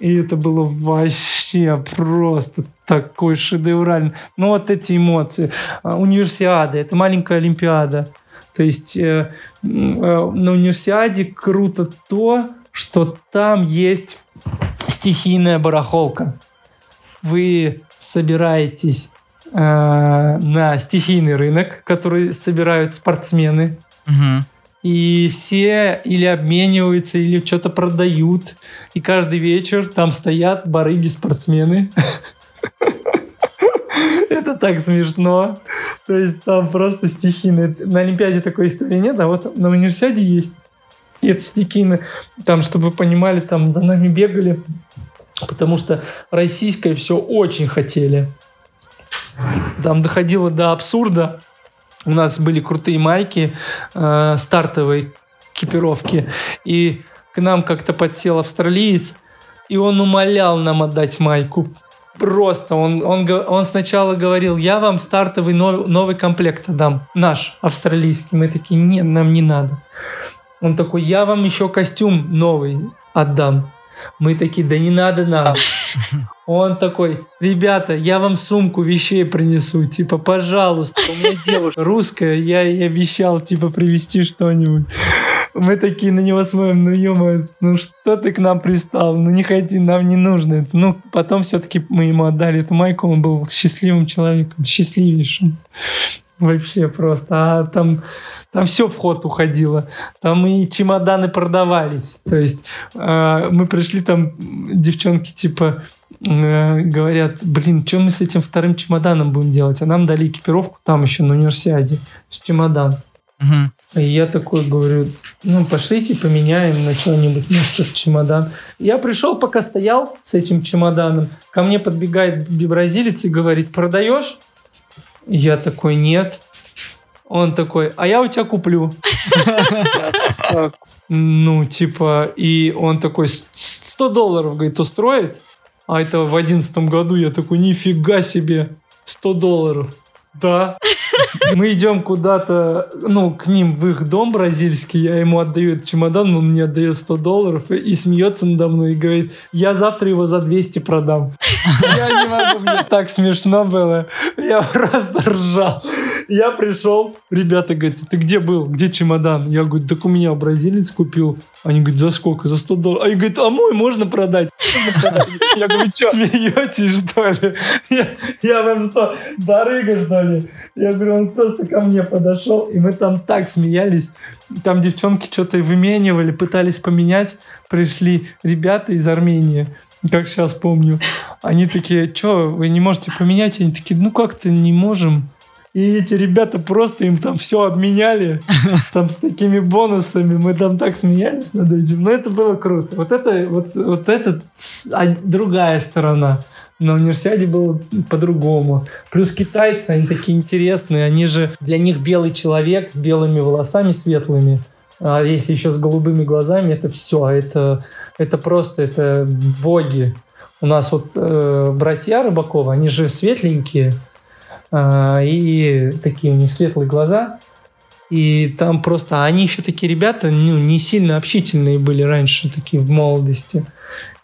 S3: И это было вообще просто такой шедевральный. Ну, вот эти эмоции. А, универсиада, это маленькая Олимпиада. То есть э, э, на универсиаде круто то, что там есть стихийная барахолка. Вы собираетесь э, на стихийный рынок, который собирают спортсмены.
S1: Угу.
S3: И все или обмениваются, или что-то продают. И каждый вечер там стоят барыги-спортсмены. Это так смешно. То есть там просто стихийно. На Олимпиаде такой истории нет, а вот на универсиаде есть. И это стихийно. Там, чтобы вы понимали, там за нами бегали, потому что российское все очень хотели. Там доходило до абсурда. У нас были крутые майки э, стартовой экипировки. И к нам как-то подсел австралиец, и он умолял нам отдать майку. Просто он, он, он сначала говорил, я вам стартовый новый, новый комплект отдам, наш, австралийский. Мы такие, нет, нам не надо. Он такой, я вам еще костюм новый отдам. Мы такие, да не надо нам. Он такой, ребята, я вам сумку вещей принесу, типа, пожалуйста, у меня девушка русская, я ей обещал, типа, привезти что-нибудь. Мы такие на него смотрим, ну ё ну что ты к нам пристал, ну не ходи, нам не нужно это. Ну, потом все-таки мы ему отдали эту майку, он был счастливым человеком, счастливейшим. Вообще просто. А там, там все в ход уходило. Там и чемоданы продавались. То есть э, мы пришли, там девчонки типа э, говорят, блин, что мы с этим вторым чемоданом будем делать? А нам дали экипировку там еще на универсиаде с чемодан.
S1: Угу.
S3: И я такой говорю, ну, пошлите поменяем на что-нибудь, может, чемодан. Я пришел, пока стоял с этим чемоданом, ко мне подбегает бразилец и говорит, продаешь? Я такой, нет. Он такой, а я у тебя куплю. Ну, типа, и он такой, 100 долларов, говорит, устроит? А это в одиннадцатом году я такой, нифига себе, 100 долларов. Да. Мы идем куда-то, ну, к ним в их дом бразильский, я ему отдаю этот чемодан, он мне отдает 100 долларов и, и смеется надо мной и говорит, я завтра его за 200 продам. Я не могу, мне так смешно было. Я просто ржал. Я пришел, ребята говорят, ты где был? Где чемодан? Я говорю, так у меня бразилец купил. Они говорят, за сколько? За 100 долларов. Они говорят, а мой можно продать? Я говорю, что, смеетесь, что ли? Я, я вам что, барыга, что ли? Я говорю, он просто ко мне подошел, и мы там так смеялись. Там девчонки что-то выменивали, пытались поменять. Пришли ребята из Армении как сейчас помню. Они такие, что, вы не можете поменять? Они такие, ну как-то не можем. И эти ребята просто им там все обменяли там, с такими бонусами. Мы там так смеялись над этим. Но это было круто. Вот это, вот, вот это а, другая сторона. На универсиаде было по-другому. Плюс китайцы, они такие интересные. Они же, для них белый человек с белыми волосами светлыми. А если еще с голубыми глазами, это все. Это, это просто, это боги. У нас вот э, братья Рыбакова, они же светленькие, и такие у них светлые глаза. И там просто... Они еще такие ребята, ну, не сильно общительные были раньше, такие в молодости.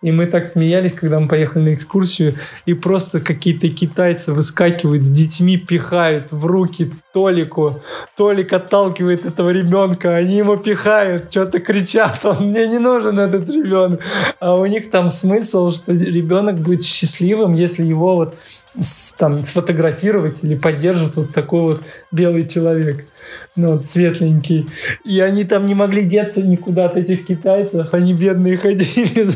S3: И мы так смеялись, когда мы поехали на экскурсию, и просто какие-то китайцы выскакивают с детьми, пихают в руки Толику. Толик отталкивает этого ребенка, они ему пихают, что-то кричат, он мне не нужен этот ребенок. А у них там смысл, что ребенок будет счастливым, если его вот там сфотографировать или поддержит вот такой вот белый человек, ну, вот, светленький. И они там не могли деться никуда от этих китайцев, они бедные ходили.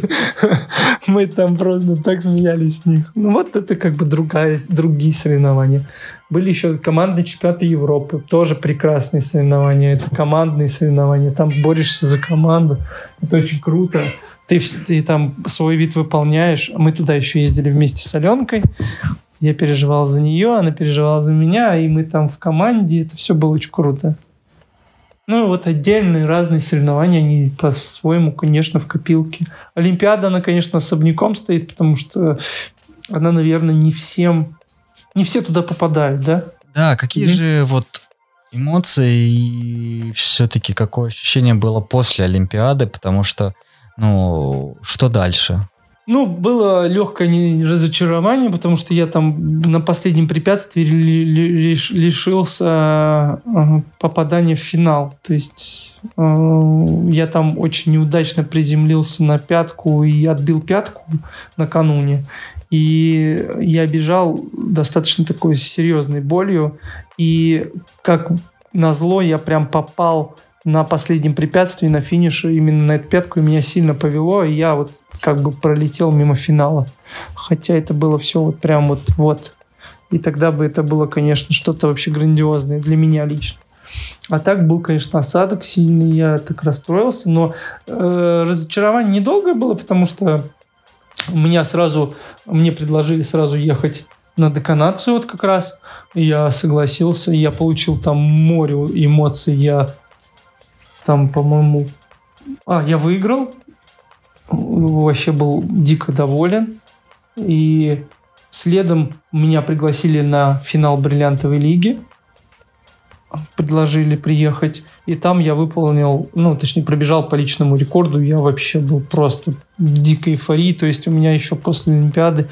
S3: Мы там просто так смеялись с них. Ну, вот это как бы другая, другие соревнования. Были еще командные чемпионаты Европы, тоже прекрасные соревнования. Это командные соревнования, там борешься за команду. Это очень круто. Ты, ты там свой вид выполняешь. Мы туда еще ездили вместе с Аленкой. Я переживал за нее, она переживала за меня, и мы там в команде. Это все было очень круто. Ну, вот отдельные разные соревнования, они по-своему, конечно, в копилке. Олимпиада, она, конечно, особняком стоит, потому что она, наверное, не всем... Не все туда попадают, да?
S1: Да, какие mm-hmm. же вот эмоции и все-таки какое ощущение было после Олимпиады, потому что, ну, что дальше?
S3: Ну, было легкое разочарование, потому что я там на последнем препятствии лишился э, попадания в финал. То есть э, я там очень неудачно приземлился на пятку и отбил пятку накануне. И я бежал достаточно такой серьезной болью. И как назло я прям попал на последнем препятствии, на финише, именно на эту пятку, меня сильно повело, и я вот как бы пролетел мимо финала. Хотя это было все вот прям вот вот. И тогда бы это было, конечно, что-то вообще грандиозное для меня лично. А так был, конечно, осадок сильный, я так расстроился, но э, разочарование недолгое было, потому что меня сразу, мне предложили сразу ехать на деканацию вот как раз. Я согласился, я получил там море эмоций, я там, по-моему... А, я выиграл. Вообще был дико доволен. И следом меня пригласили на финал бриллиантовой лиги. Предложили приехать. И там я выполнил, ну, точнее, пробежал по личному рекорду. Я вообще был просто в дикой эйфории. То есть у меня еще после Олимпиады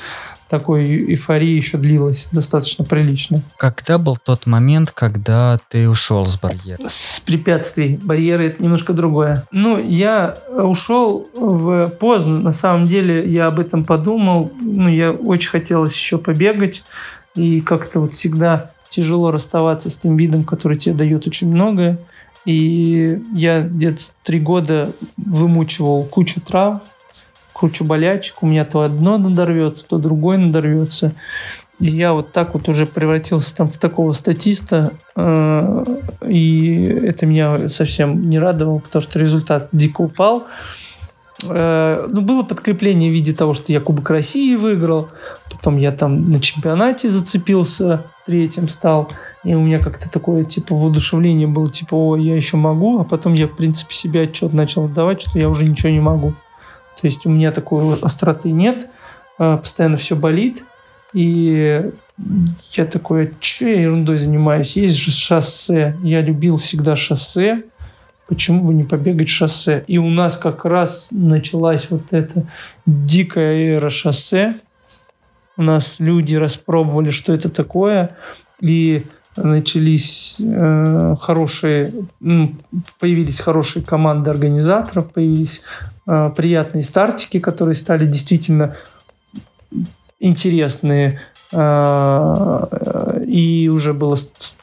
S3: такой эйфории еще длилась достаточно прилично.
S1: Когда был тот момент, когда ты ушел с барьера?
S3: С препятствий. Барьеры это немножко другое. Ну, я ушел в поздно. На самом деле я об этом подумал. Ну, я очень хотелось еще побегать. И как-то вот всегда тяжело расставаться с тем видом, который тебе дает очень многое. И я где-то три года вымучивал кучу трав, кучу болячек, у меня то одно надорвется, то другое надорвется. И я вот так вот уже превратился там в такого статиста, э, и это меня совсем не радовало, потому что результат дико упал. Э, ну, было подкрепление в виде того, что я Кубок России выиграл, потом я там на чемпионате зацепился, третьим стал, и у меня как-то такое, типа, воодушевление было, типа, о, я еще могу, а потом я, в принципе, себе отчет начал давать, что я уже ничего не могу. То есть у меня такой остроты нет, а, постоянно все болит, и я такой, что я ерундой занимаюсь? Есть же шоссе. Я любил всегда шоссе. Почему бы не побегать шоссе? И у нас как раз началась вот эта дикая эра шоссе. У нас люди распробовали, что это такое. И начались э, хорошие, появились хорошие команды организаторов, появились э, приятные стартики, которые стали действительно интересные, э, и уже было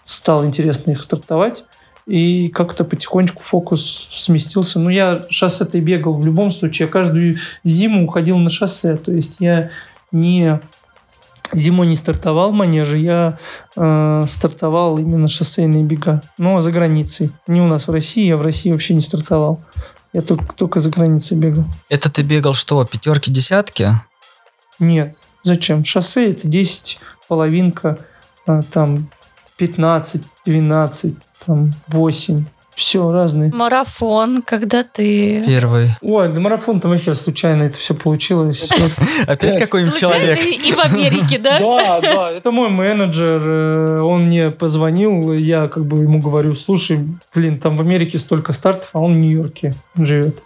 S3: стало интересно их стартовать. И как-то потихонечку фокус сместился. Ну, я шоссе-то бегал в любом случае. Я каждую зиму уходил на шоссе. То есть я не Зимой не стартовал манеже, я э, стартовал именно шоссейные бега. Но за границей. Не у нас в России, я в России вообще не стартовал. Я только, только за границей бегал.
S1: Это ты бегал что, пятерки, десятки?
S3: Нет. Зачем? Шоссе это 10, половинка, э, там 15, 12, там 8 все разные.
S2: Марафон, когда ты...
S1: Первый.
S3: Ой, да марафон там вообще случайно это все получилось.
S1: Опять какой-нибудь человек.
S2: И в Америке, да?
S3: Да, да. Это мой менеджер. Э, он мне позвонил, я как бы ему говорю, слушай, блин, там в Америке столько стартов, а он в Нью-Йорке живет.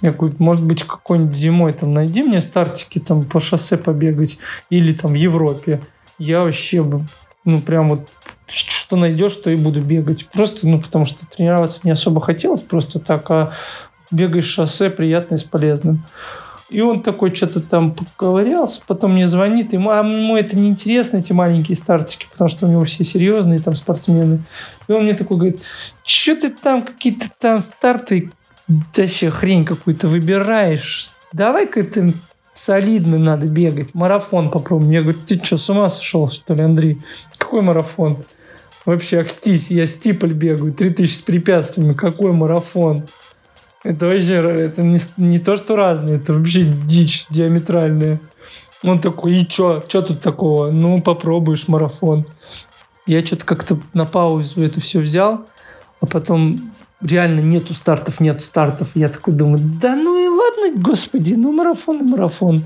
S3: Я говорю, может быть, какой-нибудь зимой там найди мне стартики там по шоссе побегать или там в Европе. Я вообще бы, ну, прям вот что найдешь, то и буду бегать. Просто, ну, потому что тренироваться не особо хотелось просто так, а бегаешь шоссе приятно и с полезным. И он такой что-то там поковырялся, потом мне звонит, ему, а ему это не интересно, эти маленькие стартики, потому что у него все серьезные там спортсмены. И он мне такой говорит, что ты там какие-то там старты, вообще хрень какую-то выбираешь, давай-ка ты солидно надо бегать, марафон попробуем. Я говорю, ты что, с ума сошел, что ли, Андрей? Какой марафон? Вообще, акстись, я стипль бегаю, 3000 с препятствиями, какой марафон? Это вообще, это не, не то, что разные, это вообще дичь диаметральная. Он такой, и чё, чё тут такого? Ну, попробуешь марафон. Я что-то как-то на паузу это все взял, а потом реально нету стартов, нету стартов. Я такой думаю, да ну и ладно, господи, ну марафон и марафон.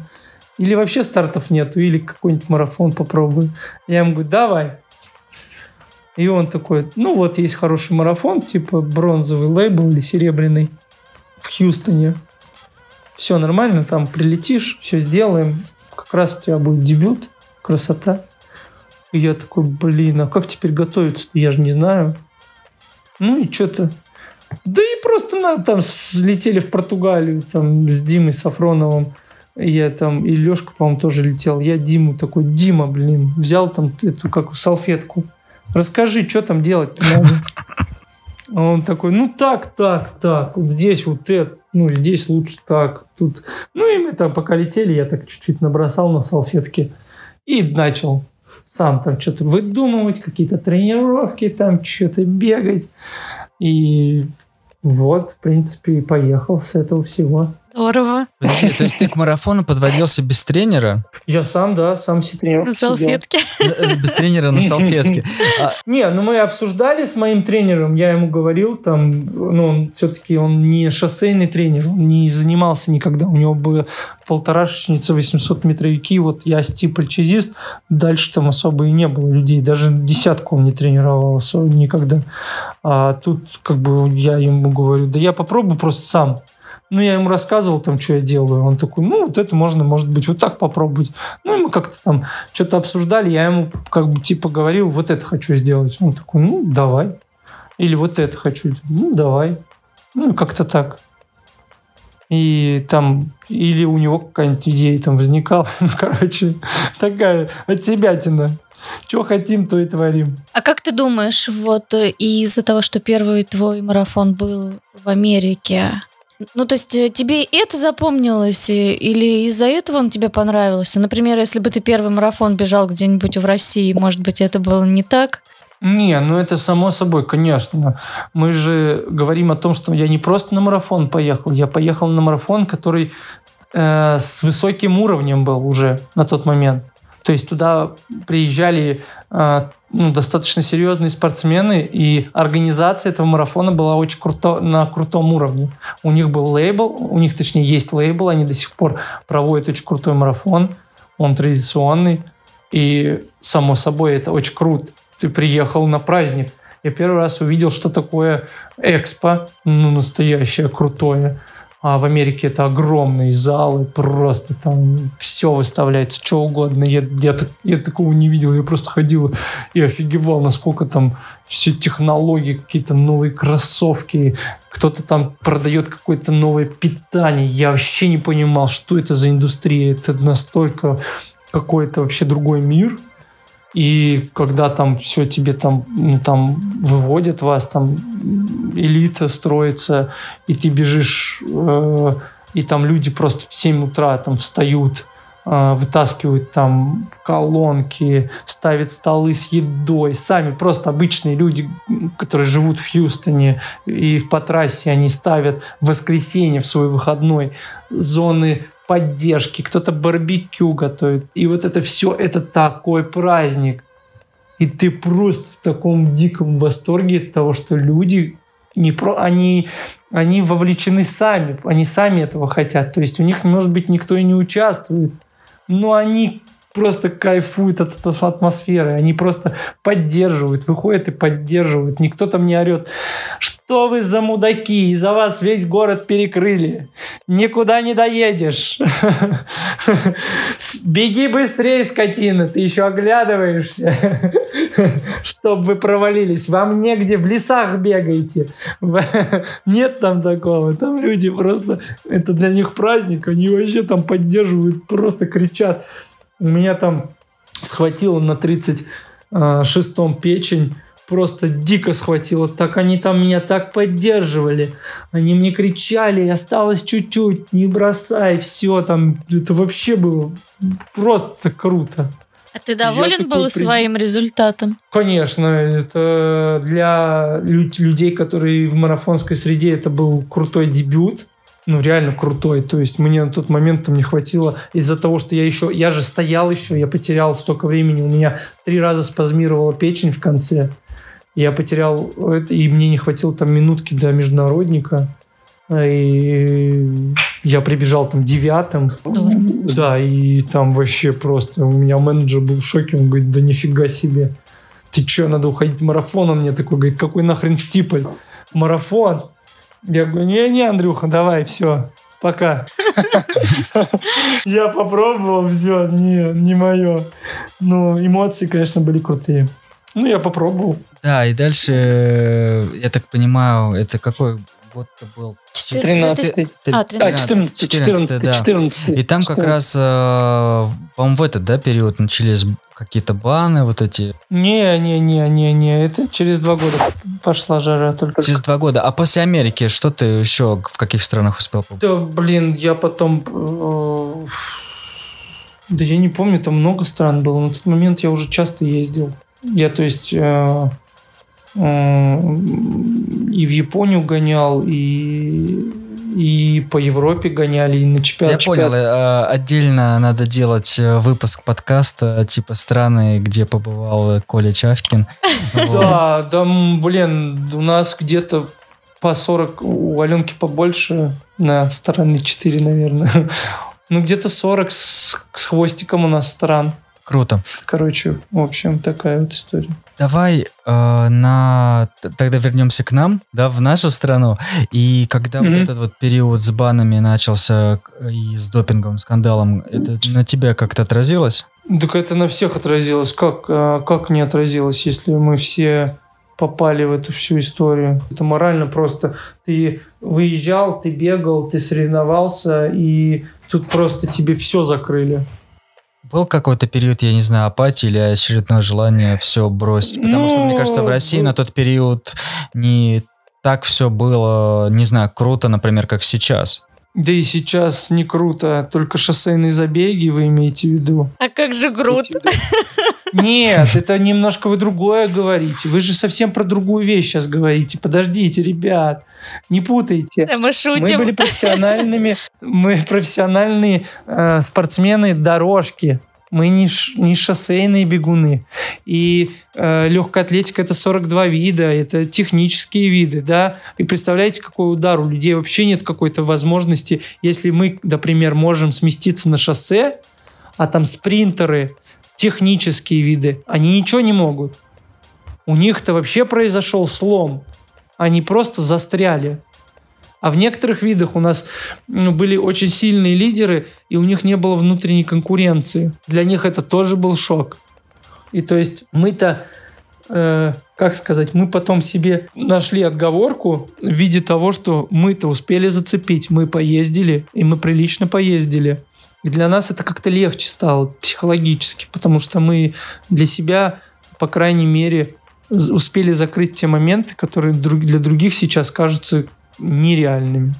S3: Или вообще стартов нету, или какой-нибудь марафон попробую. Я ему говорю, давай. И он такой, ну вот есть хороший марафон, типа бронзовый лейбл или серебряный в Хьюстоне. все нормально, там прилетишь, все сделаем, как раз у тебя будет дебют, красота. И я такой, блин, а как теперь готовиться-то, я же не знаю. Ну и что-то да и просто на, там слетели в Португалию там с Димой Сафроновым. Я там, и Лешка, по-моему, тоже летел. Я Диму такой, Дима, блин, взял там эту как салфетку. Расскажи, что там делать. А он такой, ну так, так, так, вот здесь вот это, ну здесь лучше так, тут. Ну и мы там пока летели, я так чуть-чуть набросал на салфетке и начал сам там что-то выдумывать, какие-то тренировки, там что-то бегать. И вот, в принципе, и поехал с этого всего.
S2: Здорово.
S1: Подожди, то есть ты к марафону подводился без тренера?
S3: Я сам, да, сам себе тренер.
S2: На салфетке.
S1: Э, без тренера на салфетке.
S3: А не, ну мы обсуждали с моим тренером, я ему говорил, там, ну, он все-таки он не шоссейный тренер, он не занимался никогда, у него было полторашечница, 800 метровики, вот я стипль-чизист, дальше там особо и не было людей, даже десятку он не тренировался никогда. А тут как бы я ему говорю, да я попробую просто сам. Ну, я ему рассказывал там, что я делаю. Он такой, ну, вот это можно, может быть, вот так попробовать. Ну, и мы как-то там что-то обсуждали. Я ему как бы типа говорил, вот это хочу сделать. Он такой, ну, давай. Или вот это хочу. Ну, давай. Ну, как-то так. И там, или у него какая-нибудь идея там возникала. Ну, короче, такая от себя тина. Что хотим, то и творим.
S2: А как ты думаешь, вот из-за того, что первый твой марафон был в Америке, ну, то есть э, тебе это запомнилось э, или из-за этого он тебе понравился? Например, если бы ты первый марафон бежал где-нибудь в России, может быть, это было не так?
S3: Не, ну это само собой, конечно. Мы же говорим о том, что я не просто на марафон поехал, я поехал на марафон, который э, с высоким уровнем был уже на тот момент. То есть туда приезжали э, ну, достаточно серьезные спортсмены, и организация этого марафона была очень круто, на крутом уровне. У них был лейбл, у них, точнее, есть лейбл, они до сих пор проводят очень крутой марафон, он традиционный, и, само собой, это очень круто. Ты приехал на праздник. Я первый раз увидел, что такое экспо, ну, настоящее, крутое. А в Америке это огромные залы, просто там все выставляется, что угодно. Я, я, я такого не видел, я просто ходил и офигевал, насколько там все технологии, какие-то новые кроссовки, кто-то там продает какое-то новое питание. Я вообще не понимал, что это за индустрия. Это настолько какой-то вообще другой мир. И когда там все тебе там, ну, там выводят вас, там элита строится, и ты бежишь, э, и там люди просто в 7 утра там встают, э, вытаскивают там колонки, ставят столы с едой. Сами просто обычные люди, которые живут в Хьюстоне и по трассе они ставят в воскресенье в свой выходной зоны поддержки, кто-то барбекю готовит. И вот это все, это такой праздник. И ты просто в таком диком восторге от того, что люди не про, они, они вовлечены сами, они сами этого хотят. То есть у них, может быть, никто и не участвует, но они просто кайфуют от этой атмосферы, они просто поддерживают, выходят и поддерживают. Никто там не орет, что вы за мудаки, из-за вас весь город перекрыли, никуда не доедешь. Беги быстрее, скотина, ты еще оглядываешься, чтобы вы провалились. Вам негде, в лесах бегаете. Нет там такого, там люди просто, это для них праздник, они вообще там поддерживают, просто кричат. У меня там схватило на 36-м печень, просто дико схватило. Так они там меня так поддерживали. Они мне кричали, осталось чуть-чуть, не бросай, все там. Это вообще было просто круто.
S2: А ты доволен был при... своим результатом?
S3: Конечно, это для людей, которые в марафонской среде, это был крутой дебют ну, реально крутой. То есть мне на тот момент там не хватило из-за того, что я еще, я же стоял еще, я потерял столько времени, у меня три раза спазмировала печень в конце. Я потерял это, и мне не хватило там минутки до международника. И я прибежал там девятым. Да, и там вообще просто у меня менеджер был в шоке. Он говорит, да нифига себе. Ты что, надо уходить в марафон? Он мне такой говорит, какой нахрен стиполь? Марафон? Я говорю, не-не, Андрюха, давай, все, пока. Я попробовал, все, не, не мое. Ну, эмоции, конечно, были крутые. Ну, я попробовал.
S1: Да, и дальше, э, я так понимаю, это какой год-то был?
S3: 13
S2: а, 13
S1: 14 да. 14 И там как раз, э, по-моему, в этот, да, период начались какие-то баны вот эти?
S3: Не, не, не, не, не, это через два года пошла жара только.
S1: Через два года. А после Америки что ты еще в каких странах успел?
S3: Да, блин, я потом... Э, да я не помню, там много стран было. На тот момент я уже часто ездил. Я, то есть, э, э, и в Японию гонял, и и по Европе гоняли, и на чемпионат.
S1: Я понял, э, отдельно надо делать э, выпуск подкаста, типа страны, где побывал Коля Чавкин.
S3: Да, да, блин, у нас где-то по 40, у Аленки побольше, на стороны 4, наверное. Ну, где-то 40 с, с хвостиком у нас стран.
S1: Круто.
S3: Короче, в общем, такая вот история.
S1: Давай э, на тогда вернемся к нам, да, в нашу страну. И когда mm-hmm. вот этот вот период с банами начался и с допинговым скандалом, это на тебя как-то отразилось?
S3: Так это на всех отразилось. Как, э, как не отразилось, если мы все попали в эту всю историю. Это морально просто. Ты выезжал, ты бегал, ты соревновался, и тут просто тебе все закрыли.
S1: Был какой-то период, я не знаю, апатии или очередное желание все бросить? Потому ну, что, мне кажется, в России на тот период не так все было, не знаю, круто, например, как сейчас.
S3: Да и сейчас не круто, только шоссейные забеги вы имеете в виду.
S2: А как же груд?
S3: Нет, это немножко вы другое говорите. Вы же совсем про другую вещь сейчас говорите. Подождите, ребят, не путайте.
S2: мы шутим.
S3: Мы были профессиональными, мы профессиональные э, спортсмены дорожки. Мы не, ш, не шоссейные бегуны. И э, легкая атлетика это 42 вида, это технические виды, да. И представляете, какой удар у людей вообще нет какой-то возможности, если мы, например, можем сместиться на шоссе, а там спринтеры, технические виды, они ничего не могут. У них-то вообще произошел слом. Они просто застряли. А в некоторых видах у нас ну, были очень сильные лидеры, и у них не было внутренней конкуренции. Для них это тоже был шок. И то есть мы-то, э, как сказать, мы потом себе нашли отговорку в виде того, что мы-то успели зацепить, мы поездили, и мы прилично поездили. И для нас это как-то легче стало психологически, потому что мы для себя, по крайней мере, успели закрыть те моменты, которые для других сейчас кажутся нереальными.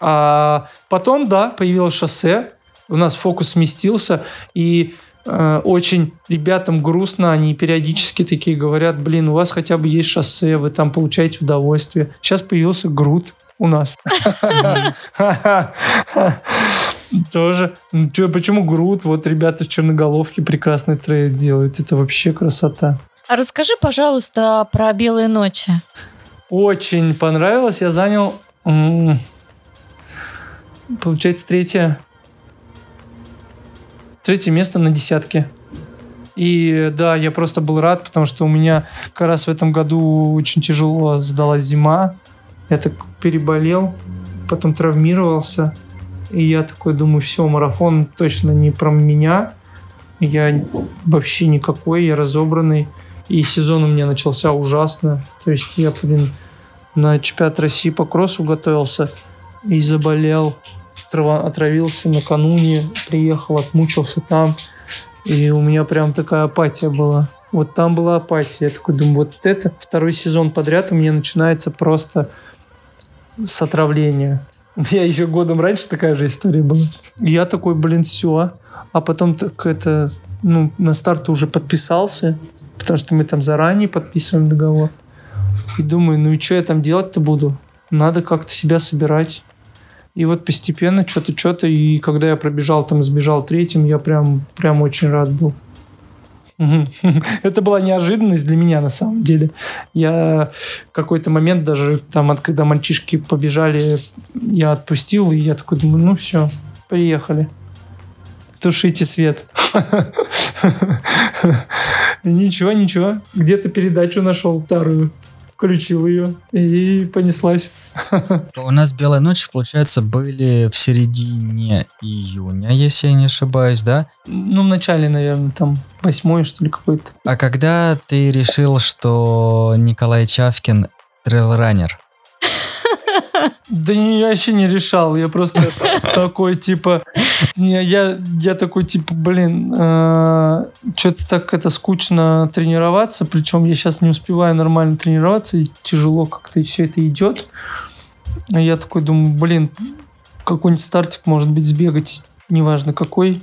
S3: А потом, да, появилось шоссе, у нас фокус сместился, и э, очень ребятам грустно, они периодически такие говорят, блин, у вас хотя бы есть шоссе, вы там получаете удовольствие. Сейчас появился груд у нас. Тоже. Ну, почему груд? Вот ребята в черноголовке прекрасный трейд делают. Это вообще красота.
S2: А расскажи, пожалуйста, про «Белые ночи».
S3: Очень понравилось. Я занял, получается, третье, третье место на десятке. И да, я просто был рад, потому что у меня как раз в этом году очень тяжело сдалась зима. Я так переболел, потом травмировался. И я такой думаю, все, марафон точно не про меня. Я вообще никакой, я разобранный. И сезон у меня начался ужасно. То есть я, блин, на чемпионат России по кроссу готовился и заболел. Отравился накануне, приехал, отмучился там. И у меня прям такая апатия была. Вот там была апатия. Я такой думаю, вот это второй сезон подряд у меня начинается просто с отравления. У меня еще годом раньше такая же история была. Я такой, блин, все. А потом так это, ну, на старт уже подписался потому что мы там заранее подписываем договор. И думаю, ну и что я там делать-то буду? Надо как-то себя собирать. И вот постепенно что-то, что-то, и когда я пробежал, там сбежал третьим, я прям, прям очень рад был. Это была неожиданность для меня на самом деле. Я какой-то момент даже там, когда мальчишки побежали, я отпустил, и я такой думаю, ну все, приехали. Тушите свет. Ничего, ничего. Где-то передачу нашел вторую. включил ее и понеслась.
S1: У нас «Белая ночь», получается, были в середине июня, если я не ошибаюсь, да?
S3: Ну, в начале, наверное, там восьмой, что ли, какой-то.
S1: А когда ты решил, что Николай Чавкин трейлранер?
S3: Да не, я вообще не решал. Я просто такой, типа... Я, я такой, типа, блин, э, что-то так это скучно тренироваться. Причем я сейчас не успеваю нормально тренироваться. И тяжело как-то все это идет. Я такой думаю, блин, какой-нибудь стартик, может быть, сбегать, неважно какой,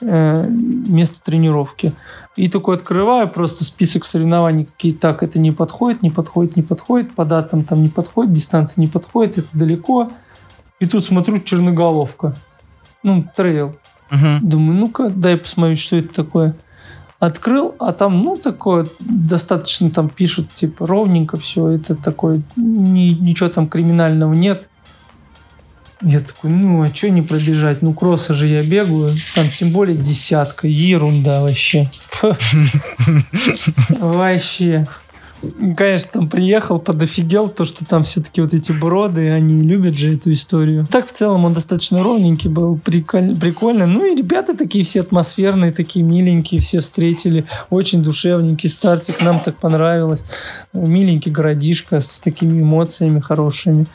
S3: э, место тренировки. И такой открываю просто список соревнований, какие так, это не подходит, не подходит, не подходит, по датам там не подходит, дистанция не подходит, это далеко. И тут смотрю, черноголовка. Ну, трейл. Угу. Думаю, ну-ка, дай посмотрю, что это такое. Открыл, а там, ну, такое, достаточно там пишут, типа, ровненько все, это такое, ни, ничего там криминального нет. Я такой, ну, а что не пробежать? Ну, кросса же я бегаю. Там тем более десятка. Ерунда вообще. Вообще. Конечно, там приехал, подофигел, то, что там все-таки вот эти броды, они любят же эту историю. Так, в целом, он достаточно ровненький был, прикольно. прикольно. Ну и ребята такие все атмосферные, такие миленькие, все встретили. Очень душевненький стартик, нам так понравилось. Миленький городишко с такими эмоциями хорошими.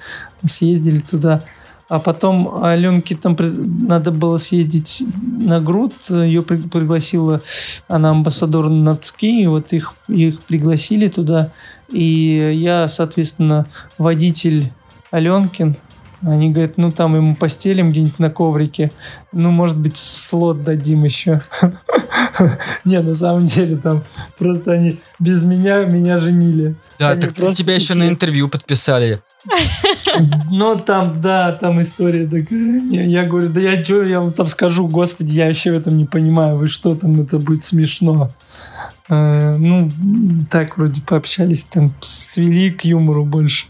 S3: Съездили туда. А потом Аленке там надо было съездить на груд. Ее пригласила она амбассадор Нацки. Вот их, их пригласили туда. И я, соответственно, водитель Аленкин. Они говорят, ну там ему постелим где-нибудь на коврике. Ну, может быть, слот дадим еще. Не, на самом деле там просто они без меня меня женили.
S1: Да, так тебя еще на интервью подписали.
S3: Ну, там, да, там история такая. Я говорю, да я что, я вам там скажу, господи, я вообще в этом не понимаю, вы что там, это будет смешно. Э, ну, так вроде пообщались, там свели к юмору больше.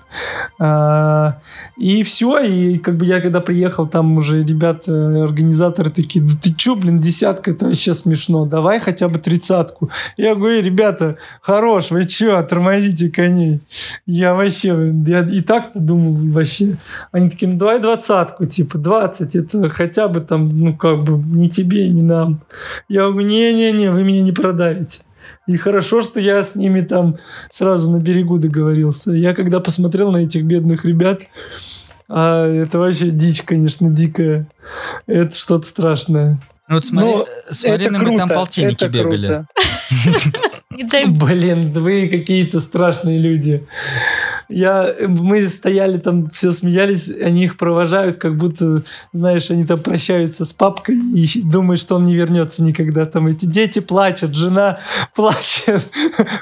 S3: А, и все, и как бы я когда приехал, там уже ребята, организаторы такие, да ты чё, блин, десятка, это вообще смешно, давай хотя бы тридцатку. Я говорю, ребята, хорош, вы чё, тормозите коней. Я вообще, я и так-то думал вообще. Они такие, ну давай двадцатку, типа, двадцать, это хотя бы там, ну как бы, ни тебе, ни нам. Я говорю, не-не-не, вы меня не продавите. И хорошо, что я с ними там сразу на берегу договорился. Я когда посмотрел на этих бедных ребят, а это вообще дичь, конечно, дикая. Это что-то страшное.
S1: Ну вот смотри, Но смотри на мы там полтинники бегали.
S3: Блин, вы какие-то страшные люди. Я, мы стояли там, все смеялись, они их провожают, как будто, знаешь, они там прощаются с папкой и думают, что он не вернется никогда. Там эти дети плачут, жена плачет,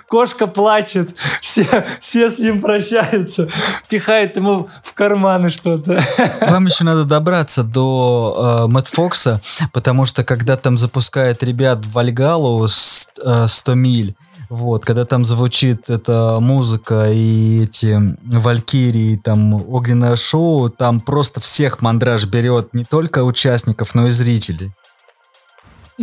S3: кошка плачет, все, все с ним прощаются, пихают ему в карманы что-то.
S1: Вам еще надо добраться до э, Мэтт Фокса, потому что когда там запускают ребят в Вальгалу с, э, 100 миль, вот, когда там звучит эта музыка и эти валькирии, там огненное шоу, там просто всех мандраж берет не только участников, но и зрителей.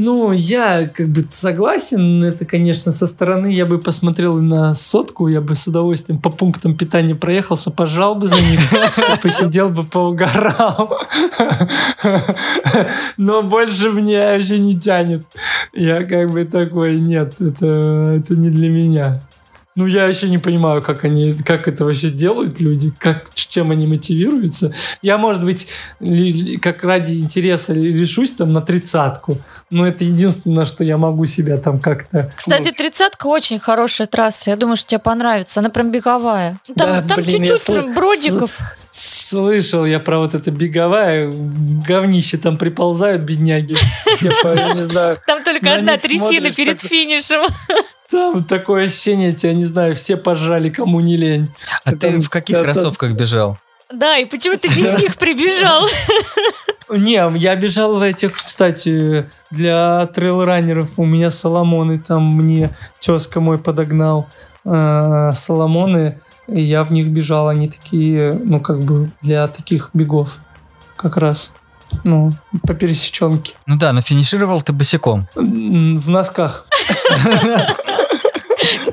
S3: Ну, я как бы согласен, это, конечно, со стороны я бы посмотрел на сотку, я бы с удовольствием по пунктам питания проехался, пожал бы за них, посидел бы, поугарал. Но больше мне вообще не тянет. Я как бы такой, нет, это, это не для меня. Ну, я еще не понимаю, как они, как это вообще делают люди, как, чем они мотивируются. Я, может быть, ли, как ради интереса решусь там на тридцатку, но это единственное, что я могу себя там как-то...
S2: Кстати, тридцатка очень хорошая трасса, я думаю, что тебе понравится, она прям беговая. Там, да, там блин, чуть-чуть прям бродиков.
S3: Слышал я про вот это беговая, говнище там приползают бедняги. Я
S2: не знаю. Там только одна трясина перед финишем.
S3: Там такое ощущение, тебя, не знаю, все пожрали, кому не лень.
S1: А ты в каких кроссовках бежал?
S2: Да, и почему ты без них прибежал?
S3: Не, я бежал в этих, кстати, для трейлранеров у меня Соломоны, там мне тезка мой подогнал э, Соломоны, и я в них бежал, они такие, ну, как бы для таких бегов как раз. Ну, по пересеченке.
S1: Ну да, но финишировал ты босиком.
S3: В носках.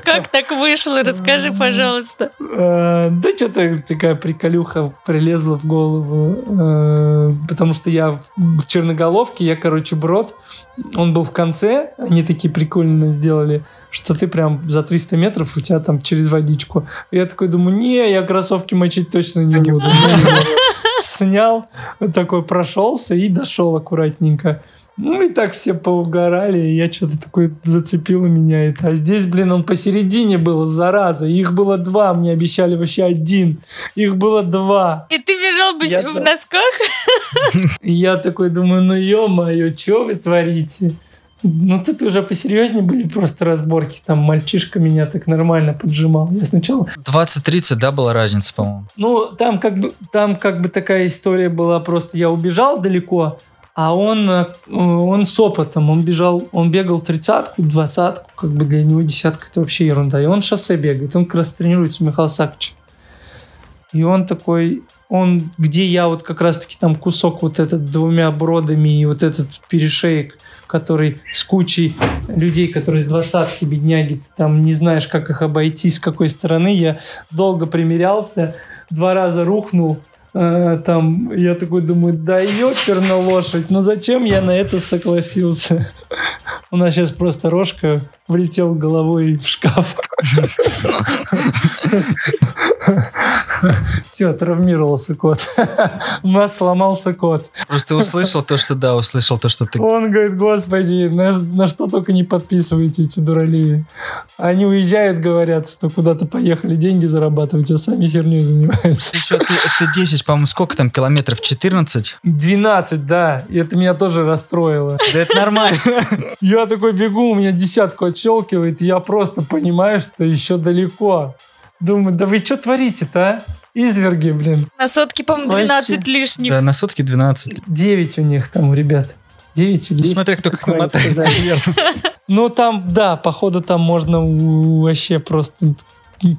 S2: Как так вышло? Расскажи, пожалуйста.
S3: Э, да что-то такая приколюха прилезла в голову. Э, потому что я в черноголовке, я, короче, брод. Он был в конце. Они такие прикольно сделали, что ты прям за 300 метров у тебя там через водичку. Я такой думаю, не, я кроссовки мочить точно не буду. Снял, такой прошелся и дошел аккуратненько. Ну и так все поугорали, и я что-то такое зацепило меня это. А здесь, блин, он посередине был, зараза. Их было два, мне обещали вообще один. Их было два.
S2: И ты бежал бы я в носках?
S3: Я такой думаю, ну ё-моё, что вы творите? Ну, тут уже посерьезнее были просто разборки. Там мальчишка меня так нормально поджимал. Я сначала...
S1: 20-30, да, была разница, по-моему?
S3: Ну, там как бы, там как бы такая история была. Просто я убежал далеко, а он, э, он с опытом, он бежал, он бегал тридцатку, двадцатку, как бы для него десятка это вообще ерунда. И он шоссе бегает, он как раз тренируется у Михаила Саковича. И он такой, он, где я вот как раз-таки там кусок вот этот двумя бродами и вот этот перешеек, который с кучей людей, которые с двадцатки, бедняги, ты там не знаешь, как их обойти, с какой стороны. Я долго примерялся, два раза рухнул, а, там, я такой думаю, да ёперна лошадь, но зачем я на это согласился? У нас сейчас просто рожка влетел головой в шкаф. Все, травмировался кот. У нас сломался кот.
S1: Просто услышал то, что да, услышал то, что ты...
S3: Он говорит, господи, на, на что только не подписываете эти дуралии. Они уезжают, говорят, что куда-то поехали деньги зарабатывать, а сами херней занимаются.
S1: Что, ты, это 10, по-моему, сколько там километров? 14?
S3: 12, да. И это меня тоже расстроило.
S1: Да это нормально.
S3: Я такой бегу, у меня десятку отщелкивает, и я просто понимаю, что еще далеко. Думаю, да вы что творите-то, а? Изверги, блин.
S2: На сотке, по-моему, 12 Вообще. лишних.
S1: Да, на сотке 12.
S3: 9 у них там у ребят. 9 или... Ну,
S1: смотря кто как намотает,
S3: Ну, там, да, походу, там можно вообще просто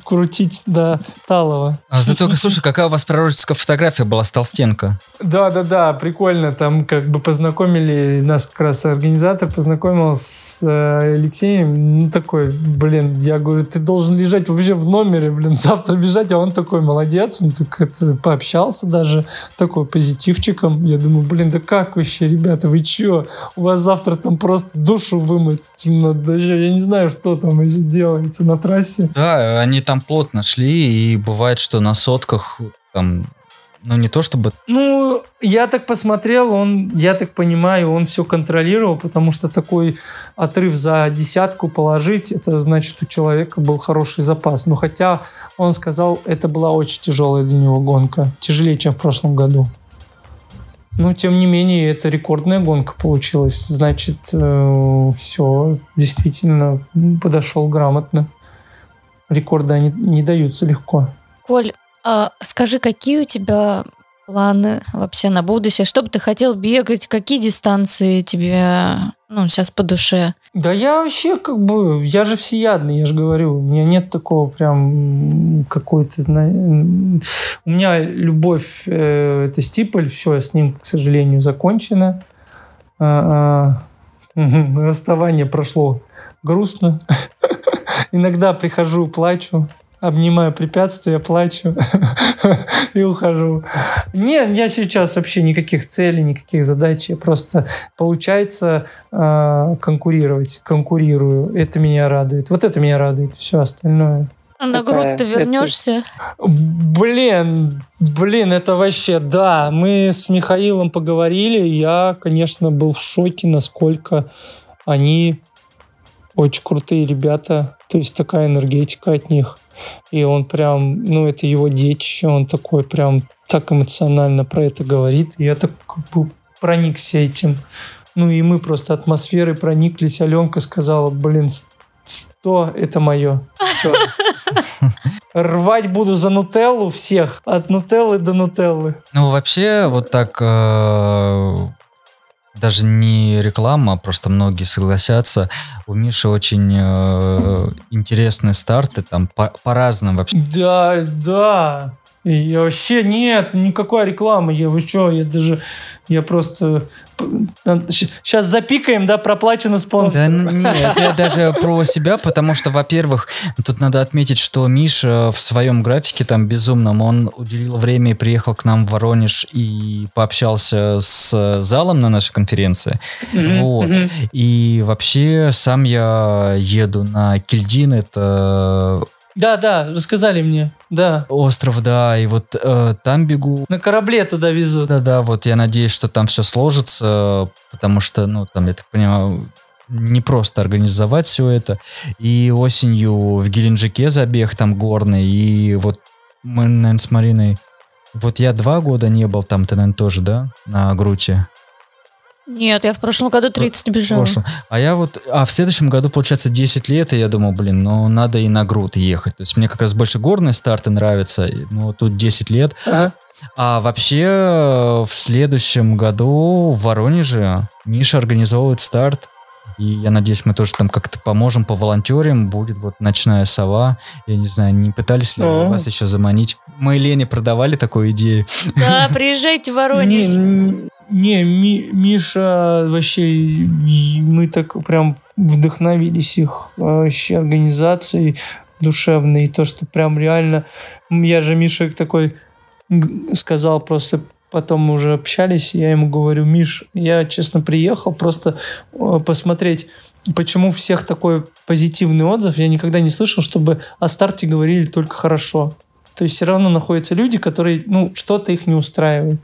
S3: крутить до талого.
S1: А зато, слушай, какая у вас пророческая фотография была с Толстенко?
S3: Да, да, да, прикольно. Там как бы познакомили, нас как раз организатор познакомил с э, Алексеем. Ну, такой, блин, я говорю, ты должен лежать вообще в номере, блин, завтра бежать. А он такой, молодец, он так это, пообщался даже, такой позитивчиком. Я думаю, блин, да как вообще, ребята, вы чё? У вас завтра там просто душу вымыть даже. Я не знаю, что там еще делается на трассе.
S1: Да, они там плотно шли, и бывает, что на сотках там ну, не то чтобы...
S3: Ну, я так посмотрел, он, я так понимаю, он все контролировал, потому что такой отрыв за десятку положить, это значит, у человека был хороший запас. Но хотя он сказал, это была очень тяжелая для него гонка. Тяжелее, чем в прошлом году. Но, тем не менее, это рекордная гонка получилась. Значит, э, все, действительно, подошел грамотно рекорды они не даются легко.
S2: Коль, а скажи, какие у тебя планы вообще на будущее? Что бы ты хотел бегать? Какие дистанции тебе ну, сейчас по душе?
S3: Да я вообще как бы, я же всеядный, я же говорю, у меня нет такого прям какой-то, у меня любовь, э, это стиполь, все, с ним, к сожалению, закончено. А, а, расставание прошло грустно. Иногда прихожу, плачу, обнимаю препятствия, плачу и ухожу. Нет, я сейчас вообще никаких целей, никаких задач. Я просто получается э, конкурировать, конкурирую. Это меня радует. Вот это меня радует. Все остальное.
S2: А на грудь ты вернешься?
S3: Блин, блин, это вообще, да. Мы с Михаилом поговорили. Я, конечно, был в шоке, насколько они очень крутые ребята, то есть такая энергетика от них. И он прям, ну, это его детище, он такой прям так эмоционально про это говорит. И я так как бы проникся этим. Ну, и мы просто атмосферой прониклись. Аленка сказала, блин, сто это мое. Все. Рвать буду за нутеллу всех. От нутеллы до нутеллы.
S1: Ну, вообще, вот так э, даже не реклама, а просто многие согласятся. У Миши очень э, интересные старты, там по- по-разному вообще.
S3: Да, да. И вообще нет, никакой рекламы. Я вы что, я даже, я просто Сейчас запикаем, да, проплачено спонсор. Да,
S1: нет, я даже про себя, потому что, во-первых, тут надо отметить, что Миша в своем графике там безумном, он уделил время и приехал к нам в Воронеж и пообщался с залом на нашей конференции. Mm-hmm. Вот. Mm-hmm. И вообще сам я еду на Кильдин, это
S3: да, да, рассказали мне, да.
S1: Остров, да, и вот э, там бегу.
S3: На корабле туда везут.
S1: Да, да, вот я надеюсь, что там все сложится, потому что, ну, там, я так понимаю, не просто организовать все это. И осенью в Геленджике забег там горный, и вот мы, наверное, с Мариной... Вот я два года не был там, ты, наверное, тоже, да, на Груте?
S2: Нет, я в прошлом году 30 бежал.
S1: А я вот, а в следующем году, получается, 10 лет, и я думал, блин, ну надо и на груд ехать. То есть мне как раз больше горные старты нравятся, ну тут 10 лет. Ага. А вообще в следующем году в Воронеже Миша организовывает старт. И я надеюсь, мы тоже там как-то поможем, по волонтерам. Будет вот ночная сова. Я не знаю, не пытались ли О. вас еще заманить? Мы Лене продавали такую идею.
S2: Да, приезжайте в Воронеж.
S3: Не, Ми, Миша вообще, мы так прям вдохновились их а, вообще организацией душевной, и то, что прям реально, я же Миша такой сказал просто потом мы уже общались, я ему говорю, Миш, я, честно, приехал просто а, посмотреть, почему всех такой позитивный отзыв. Я никогда не слышал, чтобы о старте говорили только хорошо. То есть все равно находятся люди, которые, ну, что-то их не устраивает.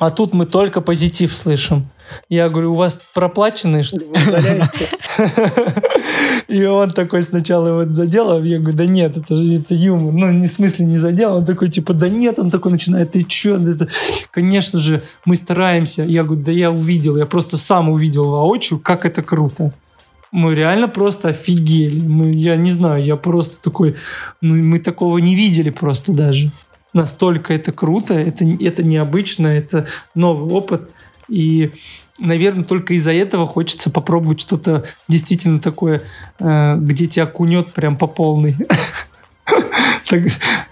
S3: А тут мы только позитив слышим. Я говорю, у вас проплаченные, что вы И он такой сначала его задел, я говорю, да нет, это же это юмор. Ну, не в смысле не задел, он такой, типа, да нет, он такой начинает, ты чё? Это... Конечно же, мы стараемся. Я говорю, да я увидел, я просто сам увидел воочию, как это круто. Мы реально просто офигели. Мы, я не знаю, я просто такой, ну, мы такого не видели просто даже настолько это круто, это, это необычно, это новый опыт. И, наверное, только из-за этого хочется попробовать что-то действительно такое, э, где тебя кунет прям по полной.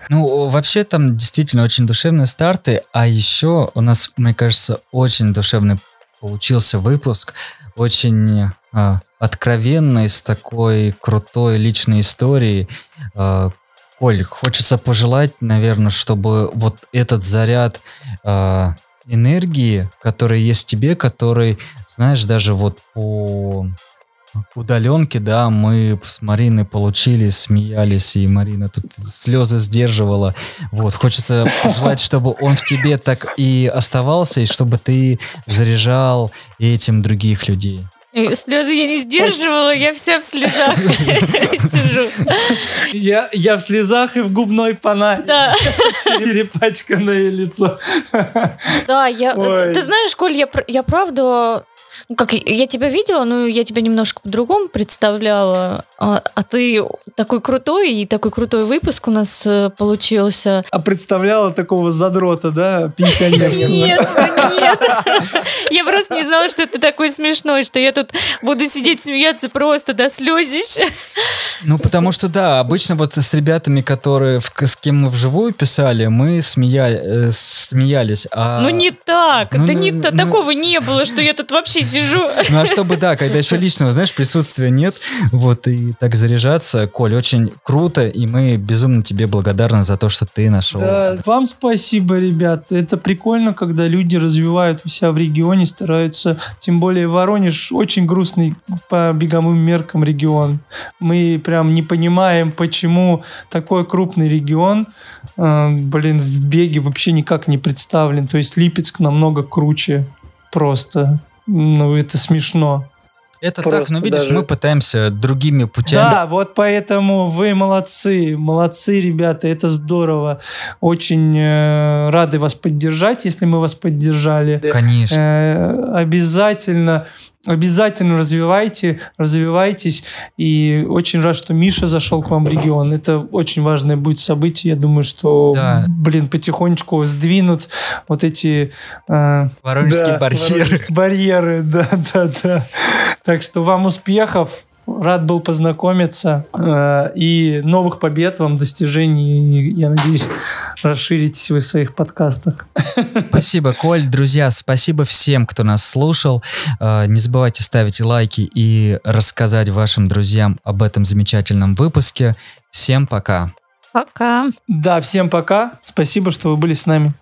S1: Ну, вообще там действительно очень душевные старты, а еще у нас, мне кажется, очень душевный получился выпуск, очень а, откровенный, с такой крутой личной историей, а, Коль, хочется пожелать, наверное, чтобы вот этот заряд э, энергии, который есть в тебе, который, знаешь, даже вот по удаленке, да, мы с Мариной получили, смеялись, и Марина тут слезы сдерживала. Вот, хочется пожелать, чтобы он в тебе так и оставался, и чтобы ты заряжал этим других людей.
S2: Слезы я не сдерживала, я вся в слезах сижу.
S3: Я, я в слезах и в губной панаме. Да. Перепачканное лицо.
S2: Да, я... Ты знаешь, Коль, я, я правда ну, как я тебя видела, но я тебя немножко по-другому представляла. А, а ты такой крутой, и такой крутой выпуск у нас э, получился.
S3: А представляла такого задрота, да, пенсионерского?
S2: Нет, нет. Я просто не знала, что это такой смешной, что я тут буду сидеть смеяться просто до слезищ.
S1: Ну, потому что, да, обычно вот с ребятами, которые, с кем мы вживую писали, мы э, смеялись. А...
S2: Ну, не так. Ну, да ну, не ну, такого не было, что я тут вообще сижу.
S1: Ну, а чтобы, да, когда еще личного, знаешь, присутствия нет, вот, и так заряжаться. Коль, очень круто, и мы безумно тебе благодарны за то, что ты нашел.
S3: Да, вам спасибо, ребят. Это прикольно, когда люди развивают у себя в регионе, стараются, тем более Воронеж очень грустный по беговым меркам регион. Мы прям не понимаем, почему такой крупный регион, э, блин, в беге вообще никак не представлен. То есть Липецк намного круче просто. Ну, это смешно.
S1: Это Просто так, но видишь, даже... мы пытаемся другими путями.
S3: Да, вот поэтому вы молодцы, молодцы, ребята, это здорово. Очень э, рады вас поддержать, если мы вас поддержали.
S1: Конечно.
S3: Э, обязательно Обязательно развивайте, развивайтесь. И очень рад, что Миша зашел к вам в регион. Это очень важное будет событие. Я думаю, что, да. блин, потихонечку сдвинут вот эти...
S1: Э, Воронежские да, барьеры.
S3: Барьеры, да, да, да. Так что вам успехов. Рад был познакомиться. Э, и новых побед вам, достижений. И, я надеюсь, расширитесь вы в своих подкастах.
S1: Спасибо, Коль. Друзья, спасибо всем, кто нас слушал. Э, не забывайте ставить лайки и рассказать вашим друзьям об этом замечательном выпуске. Всем пока.
S2: Пока.
S3: Да, всем пока. Спасибо, что вы были с нами.